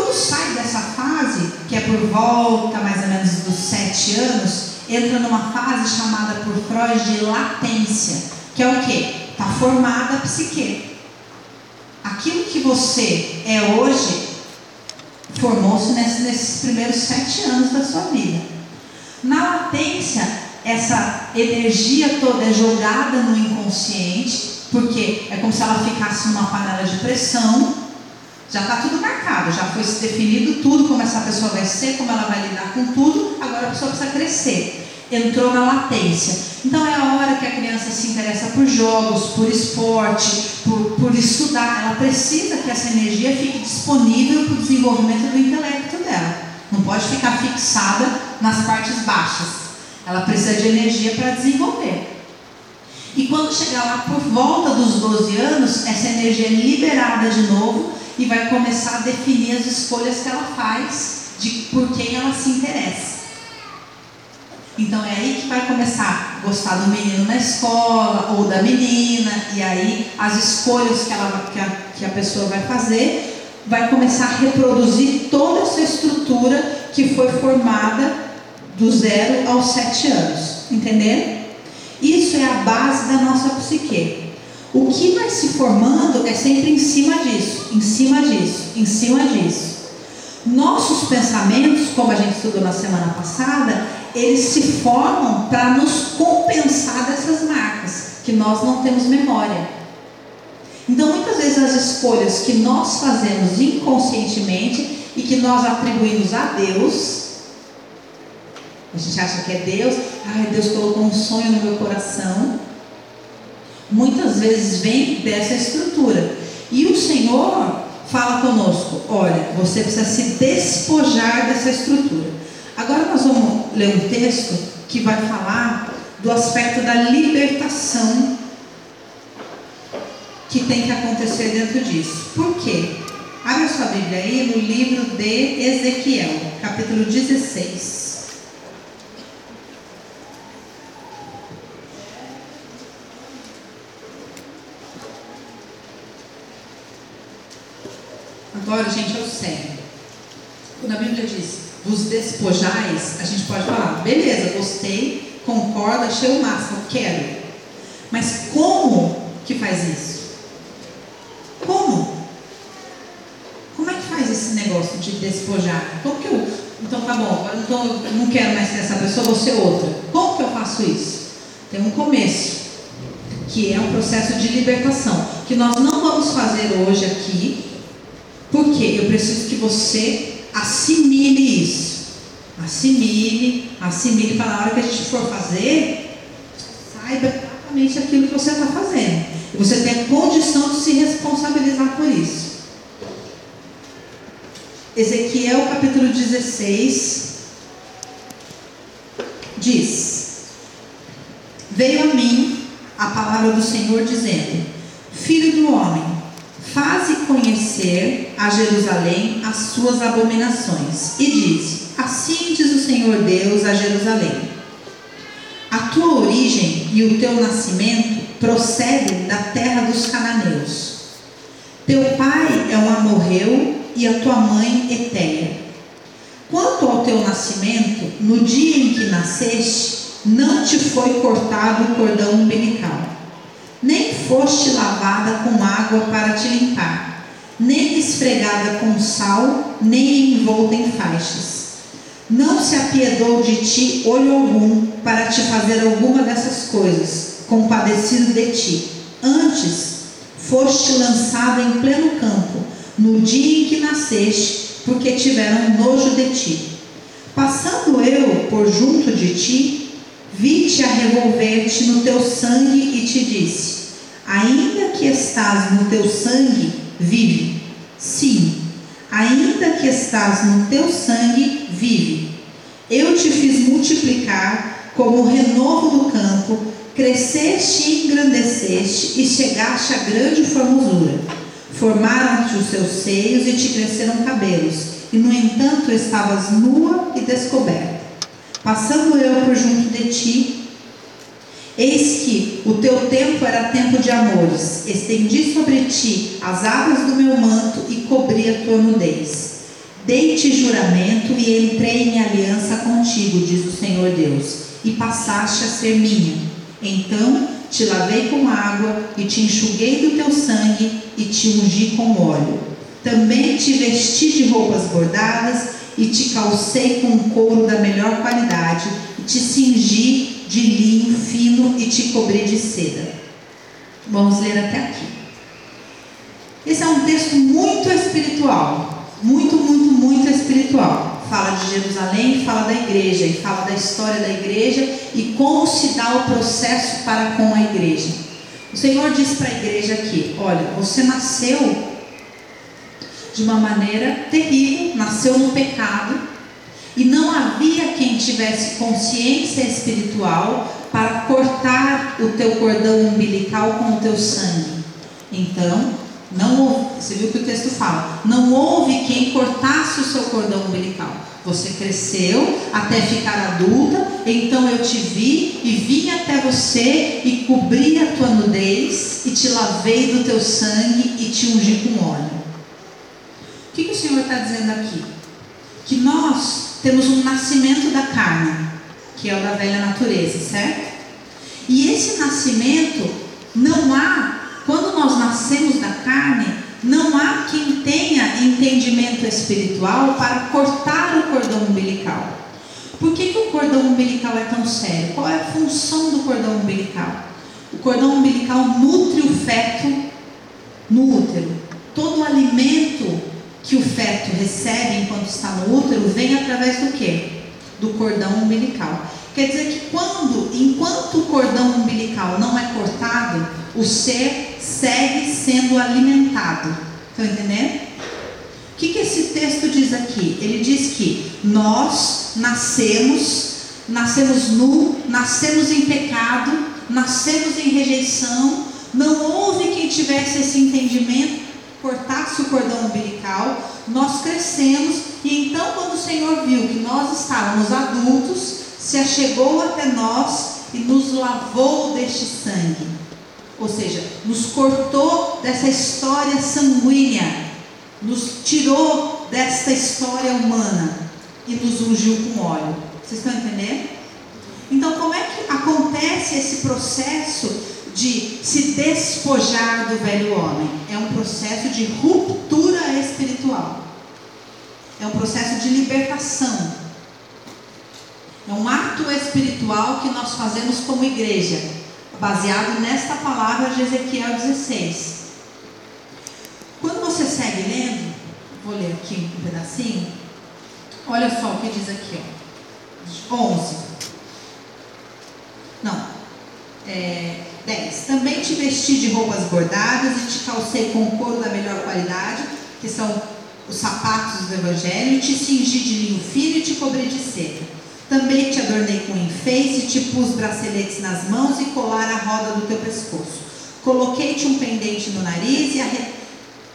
[SPEAKER 1] Quando sai dessa fase, que é por volta mais ou menos dos sete anos, entra numa fase chamada por Freud de latência, que é o que? Está formada a psique. Aquilo que você é hoje formou-se nesses primeiros sete anos da sua vida. Na latência, essa energia toda é jogada no inconsciente, porque é como se ela ficasse numa panela de pressão. Já está tudo marcado, já foi definido tudo, como essa pessoa vai ser, como ela vai lidar com tudo, agora a pessoa precisa crescer. Entrou na latência. Então é a hora que a criança se interessa por jogos, por esporte, por, por estudar. Ela precisa que essa energia fique disponível para o desenvolvimento do intelecto dela. Não pode ficar fixada nas partes baixas. Ela precisa de energia para desenvolver. E quando chegar lá por volta dos 12 anos, essa energia é liberada de novo e vai começar a definir as escolhas que ela faz de por quem ela se interessa. Então é aí que vai começar a gostar do menino na escola ou da menina, e aí as escolhas que, ela, que, a, que a pessoa vai fazer vai começar a reproduzir toda essa estrutura que foi formada do zero aos sete anos. Entendendo? Isso é a base da nossa psique. O que vai se formando é sempre em cima disso, em cima disso, em cima disso. Nossos pensamentos, como a gente estudou na semana passada, eles se formam para nos compensar dessas marcas, que nós não temos memória. Então, muitas vezes, as escolhas que nós fazemos inconscientemente e que nós atribuímos a Deus, a gente acha que é Deus, ai, Deus colocou um sonho no meu coração, muitas vezes vem dessa estrutura. E o Senhor fala conosco: olha, você precisa se despojar dessa estrutura. Agora nós vamos ler um texto que vai falar do aspecto da libertação que tem que acontecer dentro disso. Por quê? Abra sua Bíblia aí no livro de Ezequiel, capítulo 16. Agora, gente, é o. Quando a Bíblia diz vos despojais, a gente pode falar, beleza, gostei, concordo, achei o máximo, quero. Mas como que faz isso? Como? Como é que faz esse negócio de despojar? Como que eu. Então tá bom, agora eu não quero mais ser essa pessoa, vou ser outra. Como que eu faço isso? Tem um começo, que é um processo de libertação, que nós não vamos fazer hoje aqui, porque eu preciso que você assimile isso. Assimile, assimile para na hora que a gente for fazer, saiba exatamente aquilo que você está fazendo. E você tem condição de se responsabilizar por isso. Ezequiel capítulo 16 diz: Veio a mim a palavra do Senhor dizendo: Filho do homem, Faze conhecer a Jerusalém as suas abominações. E diz: Assim diz o Senhor Deus a Jerusalém: A tua origem e o teu nascimento procedem da terra dos cananeus. Teu pai é um amorreu e a tua mãe Etéia. Quanto ao teu nascimento, no dia em que nasceste, não te foi cortado o cordão umbilical foste lavada com água para te limpar, nem esfregada com sal, nem envolta em faixas. Não se apiedou de ti olho algum para te fazer alguma dessas coisas, compadecido de ti. Antes, foste lançada em pleno campo, no dia em que nasceste, porque tiveram nojo de ti. Passando eu por junto de ti, vi-te a revolver-te no teu sangue e te disse: Ainda que estás no teu sangue, vive. Sim, ainda que estás no teu sangue, vive. Eu te fiz multiplicar como o renovo do campo, cresceste e engrandeceste e chegaste a grande formosura. Formaram-te os seus seios e te cresceram cabelos, e no entanto estavas nua e descoberta. Passando eu por junto de ti, Eis que o teu tempo era tempo de amores, estendi sobre ti as águas do meu manto e cobri a tua nudez. Dei-te juramento e entrei em aliança contigo, diz o Senhor Deus, e passaste a ser minha. Então te lavei com água e te enxuguei do teu sangue e te ungi com óleo. Também te vesti de roupas bordadas e te calcei com couro da melhor qualidade te cingi de linho fino e te cobrir de seda. Vamos ler até aqui. Esse é um texto muito espiritual, muito, muito, muito espiritual. Fala de Jerusalém, fala da igreja e fala da história da igreja e como se dá o processo para com a igreja. O Senhor diz para a igreja aqui: olha, você nasceu de uma maneira terrível, nasceu no pecado, e não havia quem tivesse consciência espiritual para cortar o teu cordão umbilical com o teu sangue. Então, não houve, você viu que o texto fala, não houve quem cortasse o seu cordão umbilical. Você cresceu até ficar adulta, então eu te vi e vim até você e cobri a tua nudez e te lavei do teu sangue e te ungi com óleo. O que, que o Senhor está dizendo aqui? Que nós temos um nascimento da carne, que é o da velha natureza, certo? E esse nascimento, não há, quando nós nascemos da carne, não há quem tenha entendimento espiritual para cortar o cordão umbilical. Por que, que o cordão umbilical é tão sério? Qual é a função do cordão umbilical? O cordão umbilical nutre o feto no útero. Todo o alimento que o feto recebe enquanto está no útero vem através do quê? Do cordão umbilical. Quer dizer que quando, enquanto o cordão umbilical não é cortado, o ser segue sendo alimentado. Estão entendendo? O que, que esse texto diz aqui? Ele diz que nós nascemos, nascemos nu, nascemos em pecado, nascemos em rejeição, não houve quem tivesse esse entendimento cortasse o cordão umbilical, nós crescemos e então quando o Senhor viu que nós estávamos adultos, se achegou até nós e nos lavou deste sangue. Ou seja, nos cortou dessa história sanguínea, nos tirou desta história humana e nos ungiu com óleo. Vocês estão entendendo? Então, como é que acontece esse processo de se despojar do velho homem. É um processo de ruptura espiritual. É um processo de libertação. É um ato espiritual que nós fazemos como igreja, baseado nesta palavra de Ezequiel 16. Quando você segue lendo, vou ler aqui um pedacinho. Olha só o que diz aqui, ó. 11. Não. É, 10. Também te vesti de roupas bordadas e te calcei com couro da melhor qualidade, que são os sapatos do Evangelho, e te cingi de linho fino e te cobri de seda. Também te adornei com enfeite, te pus braceletes nas mãos e colar a roda do teu pescoço. Coloquei-te um pendente no nariz e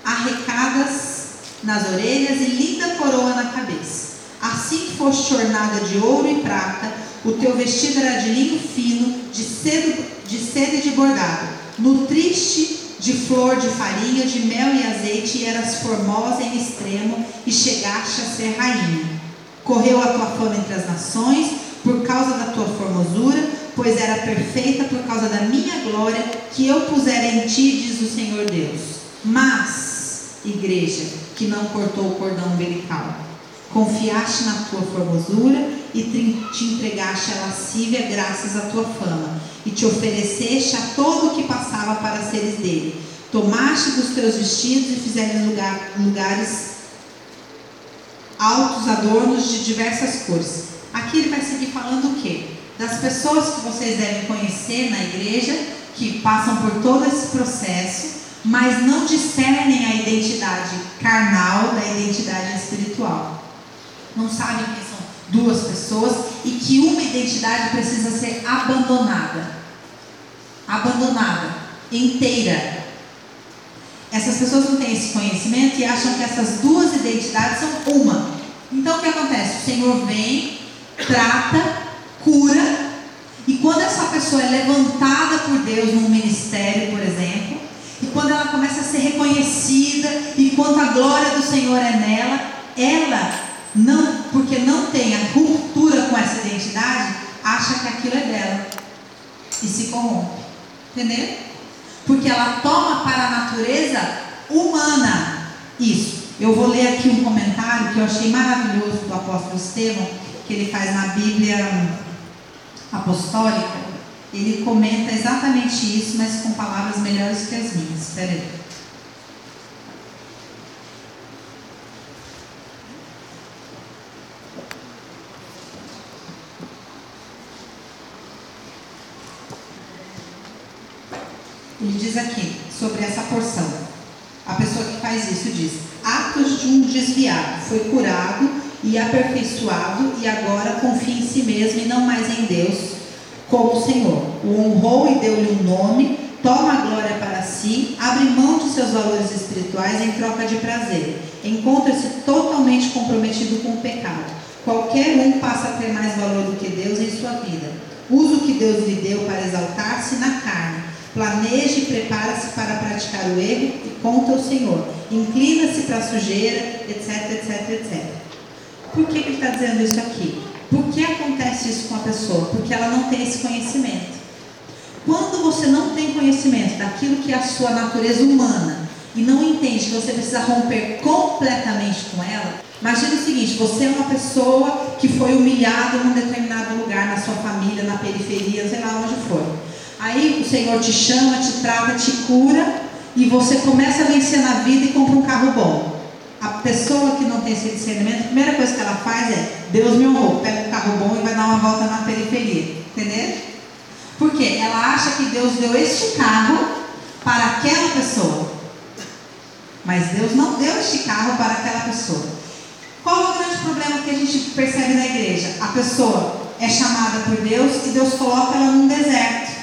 [SPEAKER 1] arrecadas nas orelhas e linda coroa na cabeça. Assim foste ornada de ouro e prata, o teu vestido era de linho fino, de cedo de seda e de bordado, nutriste de flor de farinha, de mel e azeite, e eras formosa em extremo, e chegaste a ser rainha. Correu a tua fama entre as nações, por causa da tua formosura, pois era perfeita por causa da minha glória, que eu pusera em ti, diz o Senhor Deus. Mas, igreja, que não cortou o cordão umbilical, confiaste na tua formosura e te entregaste à lascívia graças à tua fama e te ofereceste a todo o que passava para seres dele. Tomaste dos teus vestidos e fizeste lugar, lugares altos adornos de diversas cores. Aqui ele vai seguir falando o quê? Das pessoas que vocês devem conhecer na igreja, que passam por todo esse processo, mas não discernem a identidade carnal da identidade espiritual. Não sabem quem são duas pessoas e que uma identidade precisa ser abandonada. Abandonada, inteira. Essas pessoas não têm esse conhecimento e acham que essas duas identidades são uma. Então o que acontece? O Senhor vem, trata, cura, e quando essa pessoa é levantada por Deus num ministério, por exemplo, e quando ela começa a ser reconhecida, e quando a glória do Senhor é nela, ela não, porque não tem a ruptura com essa identidade, acha que aquilo é dela e se corrompe. Entendeu? Porque ela toma para a natureza humana isso. Eu vou ler aqui um comentário que eu achei maravilhoso do apóstolo Estevão, que ele faz na Bíblia Apostólica. Ele comenta exatamente isso, mas com palavras melhores que as minhas. Espera aí. Ele diz aqui, sobre essa porção. A pessoa que faz isso diz: Atos de um desviado, foi curado e aperfeiçoado e agora confia em si mesmo e não mais em Deus, como o Senhor. O honrou e deu-lhe um nome, toma a glória para si, abre mão de seus valores espirituais em troca de prazer. Encontra-se totalmente comprometido com o pecado. Qualquer um passa a ter mais valor do que Deus em sua vida. Usa o que Deus lhe deu para exaltar-se na carne Planeje e prepara-se para praticar o erro e conta o Senhor. Inclina-se para a sujeira, etc, etc, etc. Por que, que ele está dizendo isso aqui? Por que acontece isso com a pessoa? Porque ela não tem esse conhecimento. Quando você não tem conhecimento daquilo que é a sua natureza humana e não entende que você precisa romper completamente com ela, imagine o seguinte: você é uma pessoa que foi humilhada num determinado lugar, na sua família, na periferia, sei lá onde for. Aí o Senhor te chama, te trata, te cura e você começa a vencer na vida e compra um carro bom. A pessoa que não tem esse discernimento, a primeira coisa que ela faz é: Deus me honrou, pega um carro bom e vai dar uma volta na periferia. Entendeu? Por quê? Ela acha que Deus deu este carro para aquela pessoa. Mas Deus não deu este carro para aquela pessoa. Qual é o grande problema que a gente percebe na igreja? A pessoa é chamada por Deus e Deus coloca ela num deserto.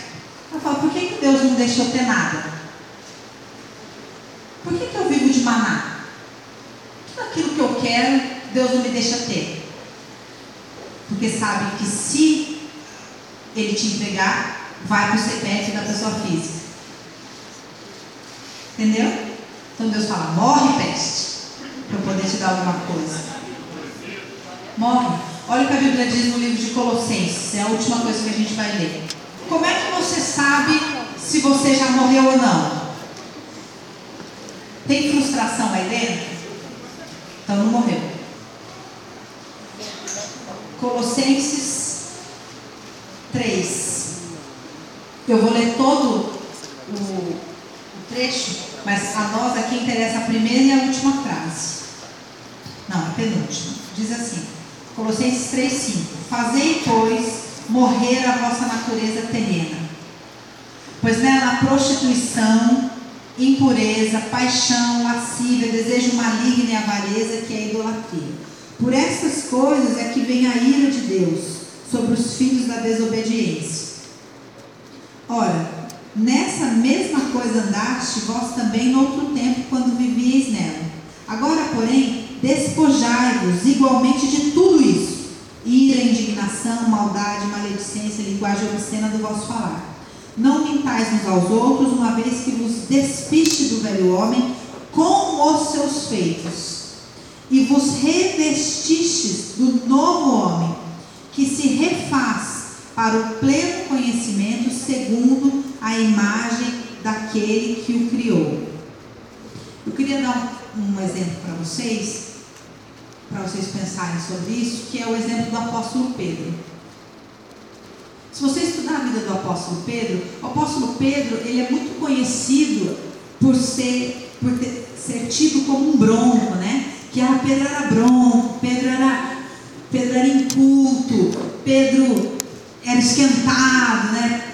[SPEAKER 1] Fala, por que, que Deus não deixou ter nada? Por que, que eu vivo de maná? Tudo aquilo que eu quero, Deus não me deixa ter. Porque sabe que se Ele te entregar, vai para o CPF da pessoa física. Entendeu? Então Deus fala, morre peste, para eu poder te dar alguma coisa. Morre. Olha o que a Bíblia diz no livro de Colossenses, é a última coisa que a gente vai ler. Como é que você sabe se você já morreu ou não? Tem frustração aí dentro? Então não morreu. Colossenses 3. Eu vou ler todo o, trecho, mas a nós aqui interessa a primeira e a última frase. Não, a penúltima. Diz assim: Colossenses 3,5. Fazei, pois, morrer a vossa natureza terrena. Pois nela a prostituição, impureza, paixão, lascívia, desejo maligno e avareza, que é a idolatria. Por essas coisas é que vem a ira de Deus sobre os filhos da desobediência. Ora, nessa mesma coisa andaste vós também no outro tempo, quando vivíeis nela. Agora, porém, despojai-vos igualmente de tudo isso ira, indignação, maldade, maledicência, linguagem obscena do vosso falar. Não mintais uns aos outros, uma vez que vos despiste do velho homem com os seus feitos, e vos revestistes do novo homem, que se refaz para o pleno conhecimento segundo a imagem daquele que o criou. Eu queria dar um exemplo para vocês para vocês pensarem sobre isso, que é o exemplo do apóstolo Pedro. Se você estudar a vida do apóstolo Pedro, o apóstolo Pedro ele é muito conhecido por ser, por ter, ser tido como um bronco, né? Que era Pedro era bronco, Pedro era, Pedro era inculto, Pedro era esquentado, né?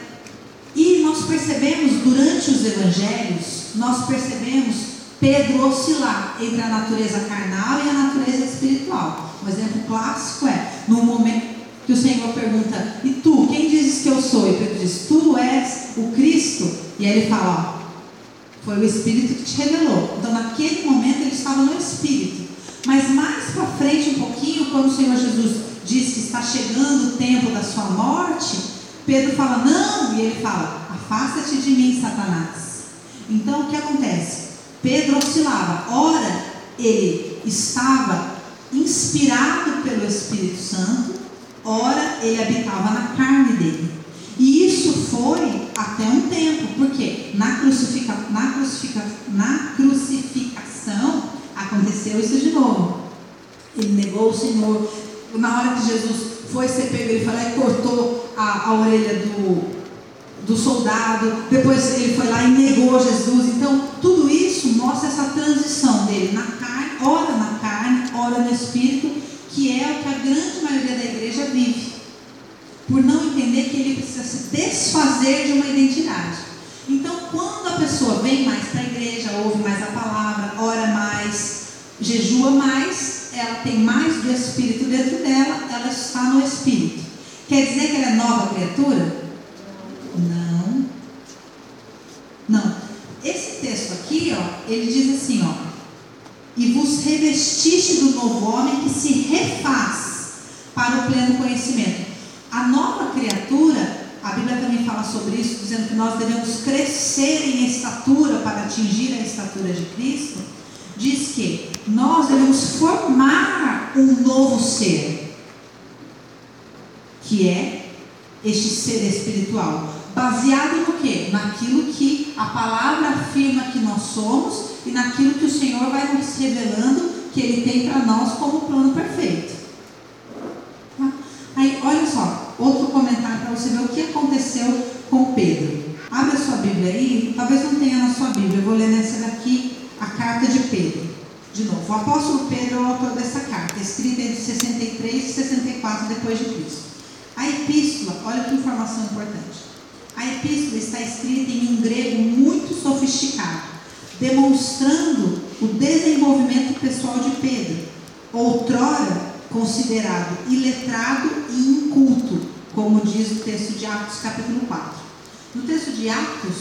[SPEAKER 1] E nós percebemos durante os evangelhos, nós percebemos Pedro oscilar entre a natureza carnal e a natureza espiritual. Um exemplo clássico é no momento que o Senhor pergunta: E tu, quem dizes que eu sou? E Pedro diz: Tu és o Cristo. E aí ele fala: ó, Foi o Espírito que te revelou. Então, naquele momento, ele estava no Espírito. Mas mais para frente, um pouquinho, quando o Senhor Jesus diz que está chegando o tempo da sua morte, Pedro fala: Não. E ele fala: Afasta-te de mim, Satanás. Então, o que acontece? Pedro oscilava. Ora, ele estava inspirado pelo Espírito Santo, ora ele habitava na carne dele. E isso foi até um tempo, porque na, crucifica, na, crucifica, na crucificação aconteceu isso de novo. Ele negou o Senhor. Na hora que Jesus foi ser pego, ele lá e cortou a, a orelha do, do soldado. Depois ele foi lá e negou Jesus. Então, tudo isso mostra essa transição dele na carne, ora na carne, ora no espírito, que é o que a grande maioria da igreja vive. Por não entender que ele precisa se desfazer de uma identidade. Então, quando a pessoa vem mais para a igreja, ouve mais a palavra, ora mais, jejua mais, ela tem mais do Espírito dentro dela, ela está no Espírito. Quer dizer que ela é nova criatura? Não. Não. Esse texto aqui, ó, ele diz assim, ó, e vos revestiste do novo homem que se refaz para o pleno conhecimento. A nova criatura, a Bíblia também fala sobre isso, dizendo que nós devemos crescer em estatura para atingir a estatura de Cristo. Diz que nós devemos formar um novo ser, que é este ser espiritual. Baseado no que? Naquilo que a palavra afirma que nós somos e naquilo que o Senhor vai nos revelando que Ele tem para nós como plano perfeito. Tá? Aí, olha só, outro comentário para você ver o que aconteceu com Pedro. Abre a sua Bíblia aí, talvez não tenha na sua Bíblia, eu vou ler nessa daqui, a carta de Pedro. De novo, o apóstolo Pedro é o autor dessa carta, escrita entre 63 e 64 depois de Cristo. A epístola, olha que informação importante. A epístola está escrita em um grego muito sofisticado, demonstrando o desenvolvimento pessoal de Pedro, outrora considerado iletrado e inculto, como diz o texto de Atos, capítulo 4. No texto de Atos,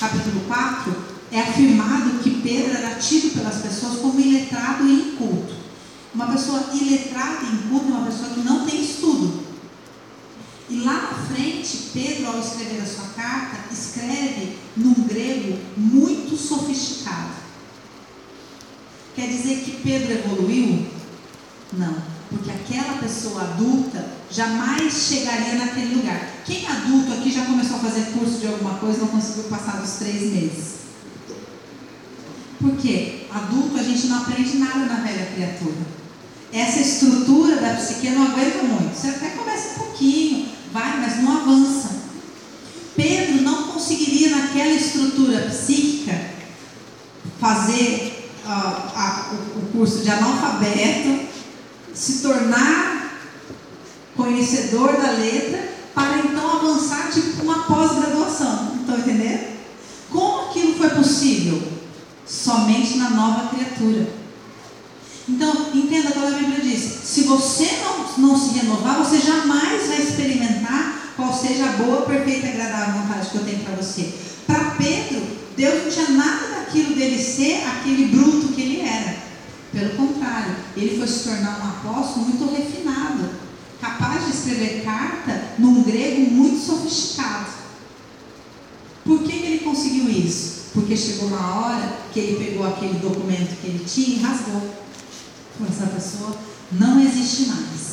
[SPEAKER 1] capítulo 4, é afirmado que Pedro era tido pelas pessoas como iletrado e inculto. Uma pessoa iletrada e inculta é uma pessoa que não tem estudo, e lá na frente, Pedro, ao escrever a sua carta, escreve num grego muito sofisticado. Quer dizer que Pedro evoluiu? Não, porque aquela pessoa adulta jamais chegaria naquele lugar. Quem adulto aqui já começou a fazer curso de alguma coisa e não conseguiu passar dos três meses? Por quê? Adulto a gente não aprende nada na velha criatura. Essa estrutura da psique não aguenta muito. Você até começa um pouquinho, vai, mas não avança. Pedro não conseguiria, naquela estrutura psíquica, fazer uh, a, o, curso de analfabeto, se tornar conhecedor da letra, para então avançar tipo uma pós-graduação. Estão entendendo? Como aquilo foi possível? Somente na nova criatura. Então, entenda quando a Bíblia diz: se você não, não se renovar, você jamais vai experimentar qual seja a boa, perfeita e agradável vontade que eu tenho para você. Para Pedro, Deus não tinha nada daquilo dele ser aquele bruto que ele era. Pelo contrário, ele foi se tornar um apóstolo muito refinado, capaz de escrever carta num grego muito sofisticado. Por que, que ele conseguiu isso? Porque chegou uma hora que ele pegou aquele documento que ele tinha e rasgou com essa pessoa não existe mais.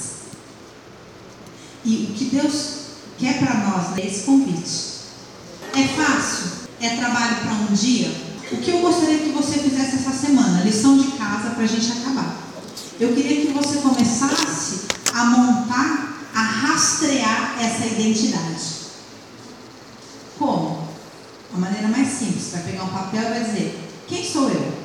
[SPEAKER 1] E o que Deus quer para nós é esse convite. É fácil? É trabalho para um dia? O que eu gostaria que você fizesse essa semana? Lição de casa para a gente acabar. Eu queria que você começasse a montar, a rastrear essa identidade. Como? A maneira mais simples. Vai pegar um papel e vai dizer: Quem sou eu?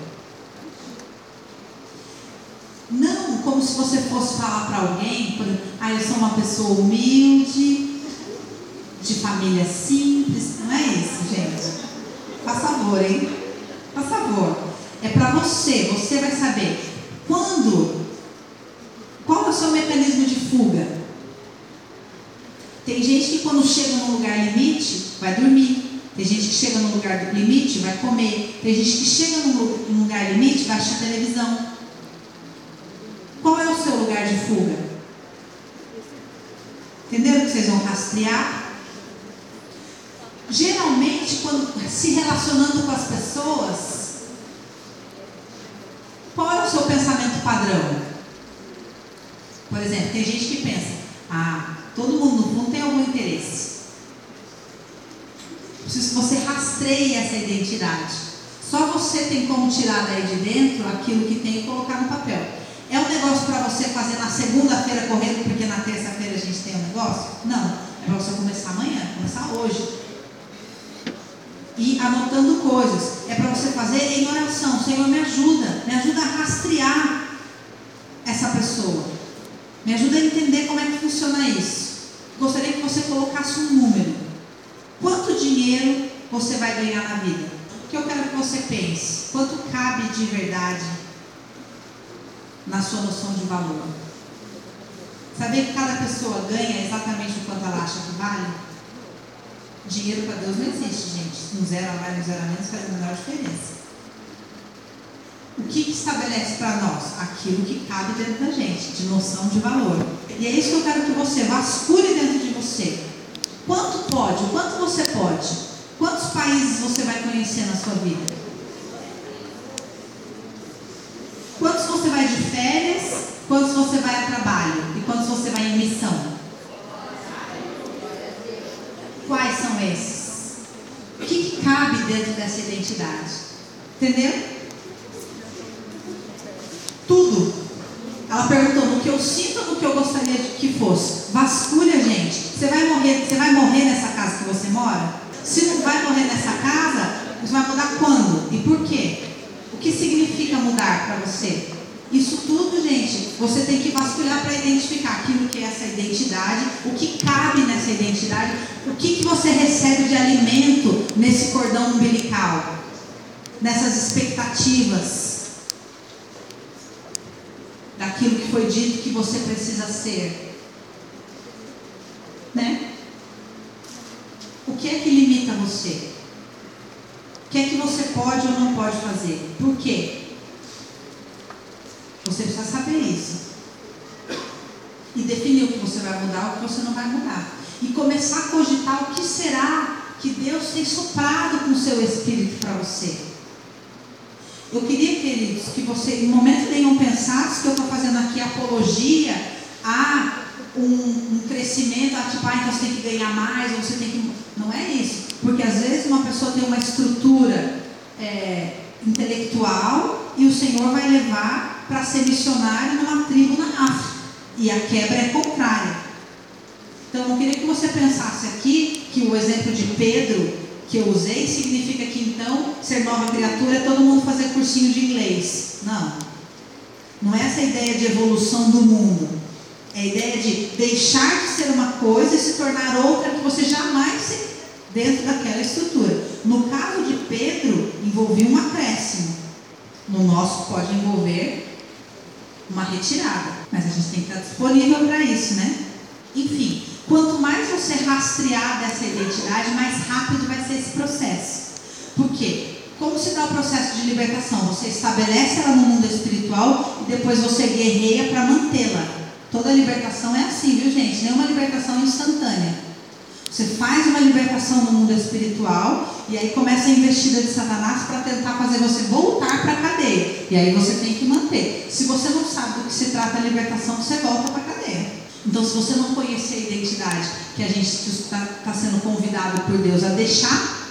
[SPEAKER 1] Não como se você fosse falar para alguém, por ah, eu sou uma pessoa humilde, de família simples. Não é isso, gente. Faz favor, hein? Faz favor. É para você. Você vai saber quando. Qual é o seu mecanismo de fuga. Tem gente que quando chega num lugar limite, vai dormir. Tem gente que chega num lugar limite, vai comer. Tem gente que chega num lugar limite, vai assistir televisão. Qual é o seu lugar de fuga? Entenderam que vocês vão rastrear? Geralmente, quando se relacionando com as pessoas, qual é o seu pensamento padrão? Por exemplo, tem gente que pensa, ah, todo mundo no tem algum interesse. Preciso que você rastreie essa identidade. Só você tem como tirar daí de dentro aquilo que tem e colocar no papel. Negócio para você fazer na segunda-feira correndo, porque na terça-feira a gente tem um negócio? Não. É para você começar amanhã, começar hoje e anotando coisas. É para você fazer em oração. Senhor, me ajuda, me ajuda a rastrear essa pessoa. Me ajuda a entender como é que funciona isso. Gostaria que você colocasse um número. Quanto dinheiro você vai ganhar na vida? O que eu quero que você pense? Quanto cabe de verdade na sua noção de valor? Saber que cada pessoa ganha exatamente o quanto ela acha que vale? Dinheiro para Deus não existe, gente. Um zero a mais, um zero a menos faz a menor diferença. O que, que estabelece para nós? Aquilo que cabe dentro da gente, de noção de valor. E é isso que eu quero que você vasculhe dentro de você. Quanto pode? O quanto você pode? Quantos países você vai conhecer na sua vida? Quantos você vai de férias? Quantos você vai a trabalho? E quantos você vai em missão? Quais são esses? O que, que cabe dentro dessa identidade? Entendeu? Tudo. Ela perguntou no que eu sinto ou no que eu gostaria que fosse. Vasculha, gente. Você vai morrer, você vai morrer nessa casa que você mora? Se não vai morrer nessa casa, você vai mudar quando? E por quê? O que significa mudar para você? Isso tudo, gente, você tem que vasculhar para identificar aquilo que é essa identidade, o que cabe nessa identidade, o que, que você recebe de alimento nesse cordão umbilical, nessas expectativas daquilo que foi dito que você precisa ser. Né? O que é que limita você? O que é que você pode ou não pode fazer? Por quê? Você precisa saber isso. E definir o que você vai mudar, o que você não vai mudar. E começar a cogitar o que será que Deus tem soprado com o seu espírito para você. Eu queria, queridos, que você, em momento nenhum, pensasse que eu estou fazendo aqui apologia a um, um crescimento, a tipo, ah, então você tem que ganhar mais, ou você tem que. Não é isso. Porque às vezes uma pessoa tem uma estrutura é, intelectual e o Senhor vai levar para ser missionário numa tribo na África. E a quebra é contrária. Então, eu queria que você pensasse aqui que o exemplo de Pedro que eu usei significa que então ser nova criatura é todo mundo fazer cursinho de inglês. Não. Não é essa ideia de evolução do mundo. É a ideia de deixar de ser uma coisa e se tornar outra que você jamais se dentro daquela estrutura. No caso de Pedro, envolvia um acréscimo. No nosso pode envolver uma retirada. Mas a gente tem que estar disponível para isso, né? Enfim, quanto mais você rastrear dessa identidade, mais rápido vai ser esse processo. Por quê? Como se dá o processo de libertação? Você estabelece ela no mundo espiritual e depois você guerreia para mantê-la. Toda libertação é assim, viu gente? Nenhuma libertação instantânea. Você faz uma libertação no mundo espiritual e aí começa a investida de Satanás para tentar fazer você voltar para a cadeia. E aí você tem que manter. Se você não sabe do que se trata a libertação, você volta para a cadeia. Então, se você não conhecer a identidade que a gente está tá sendo convidado por Deus a deixar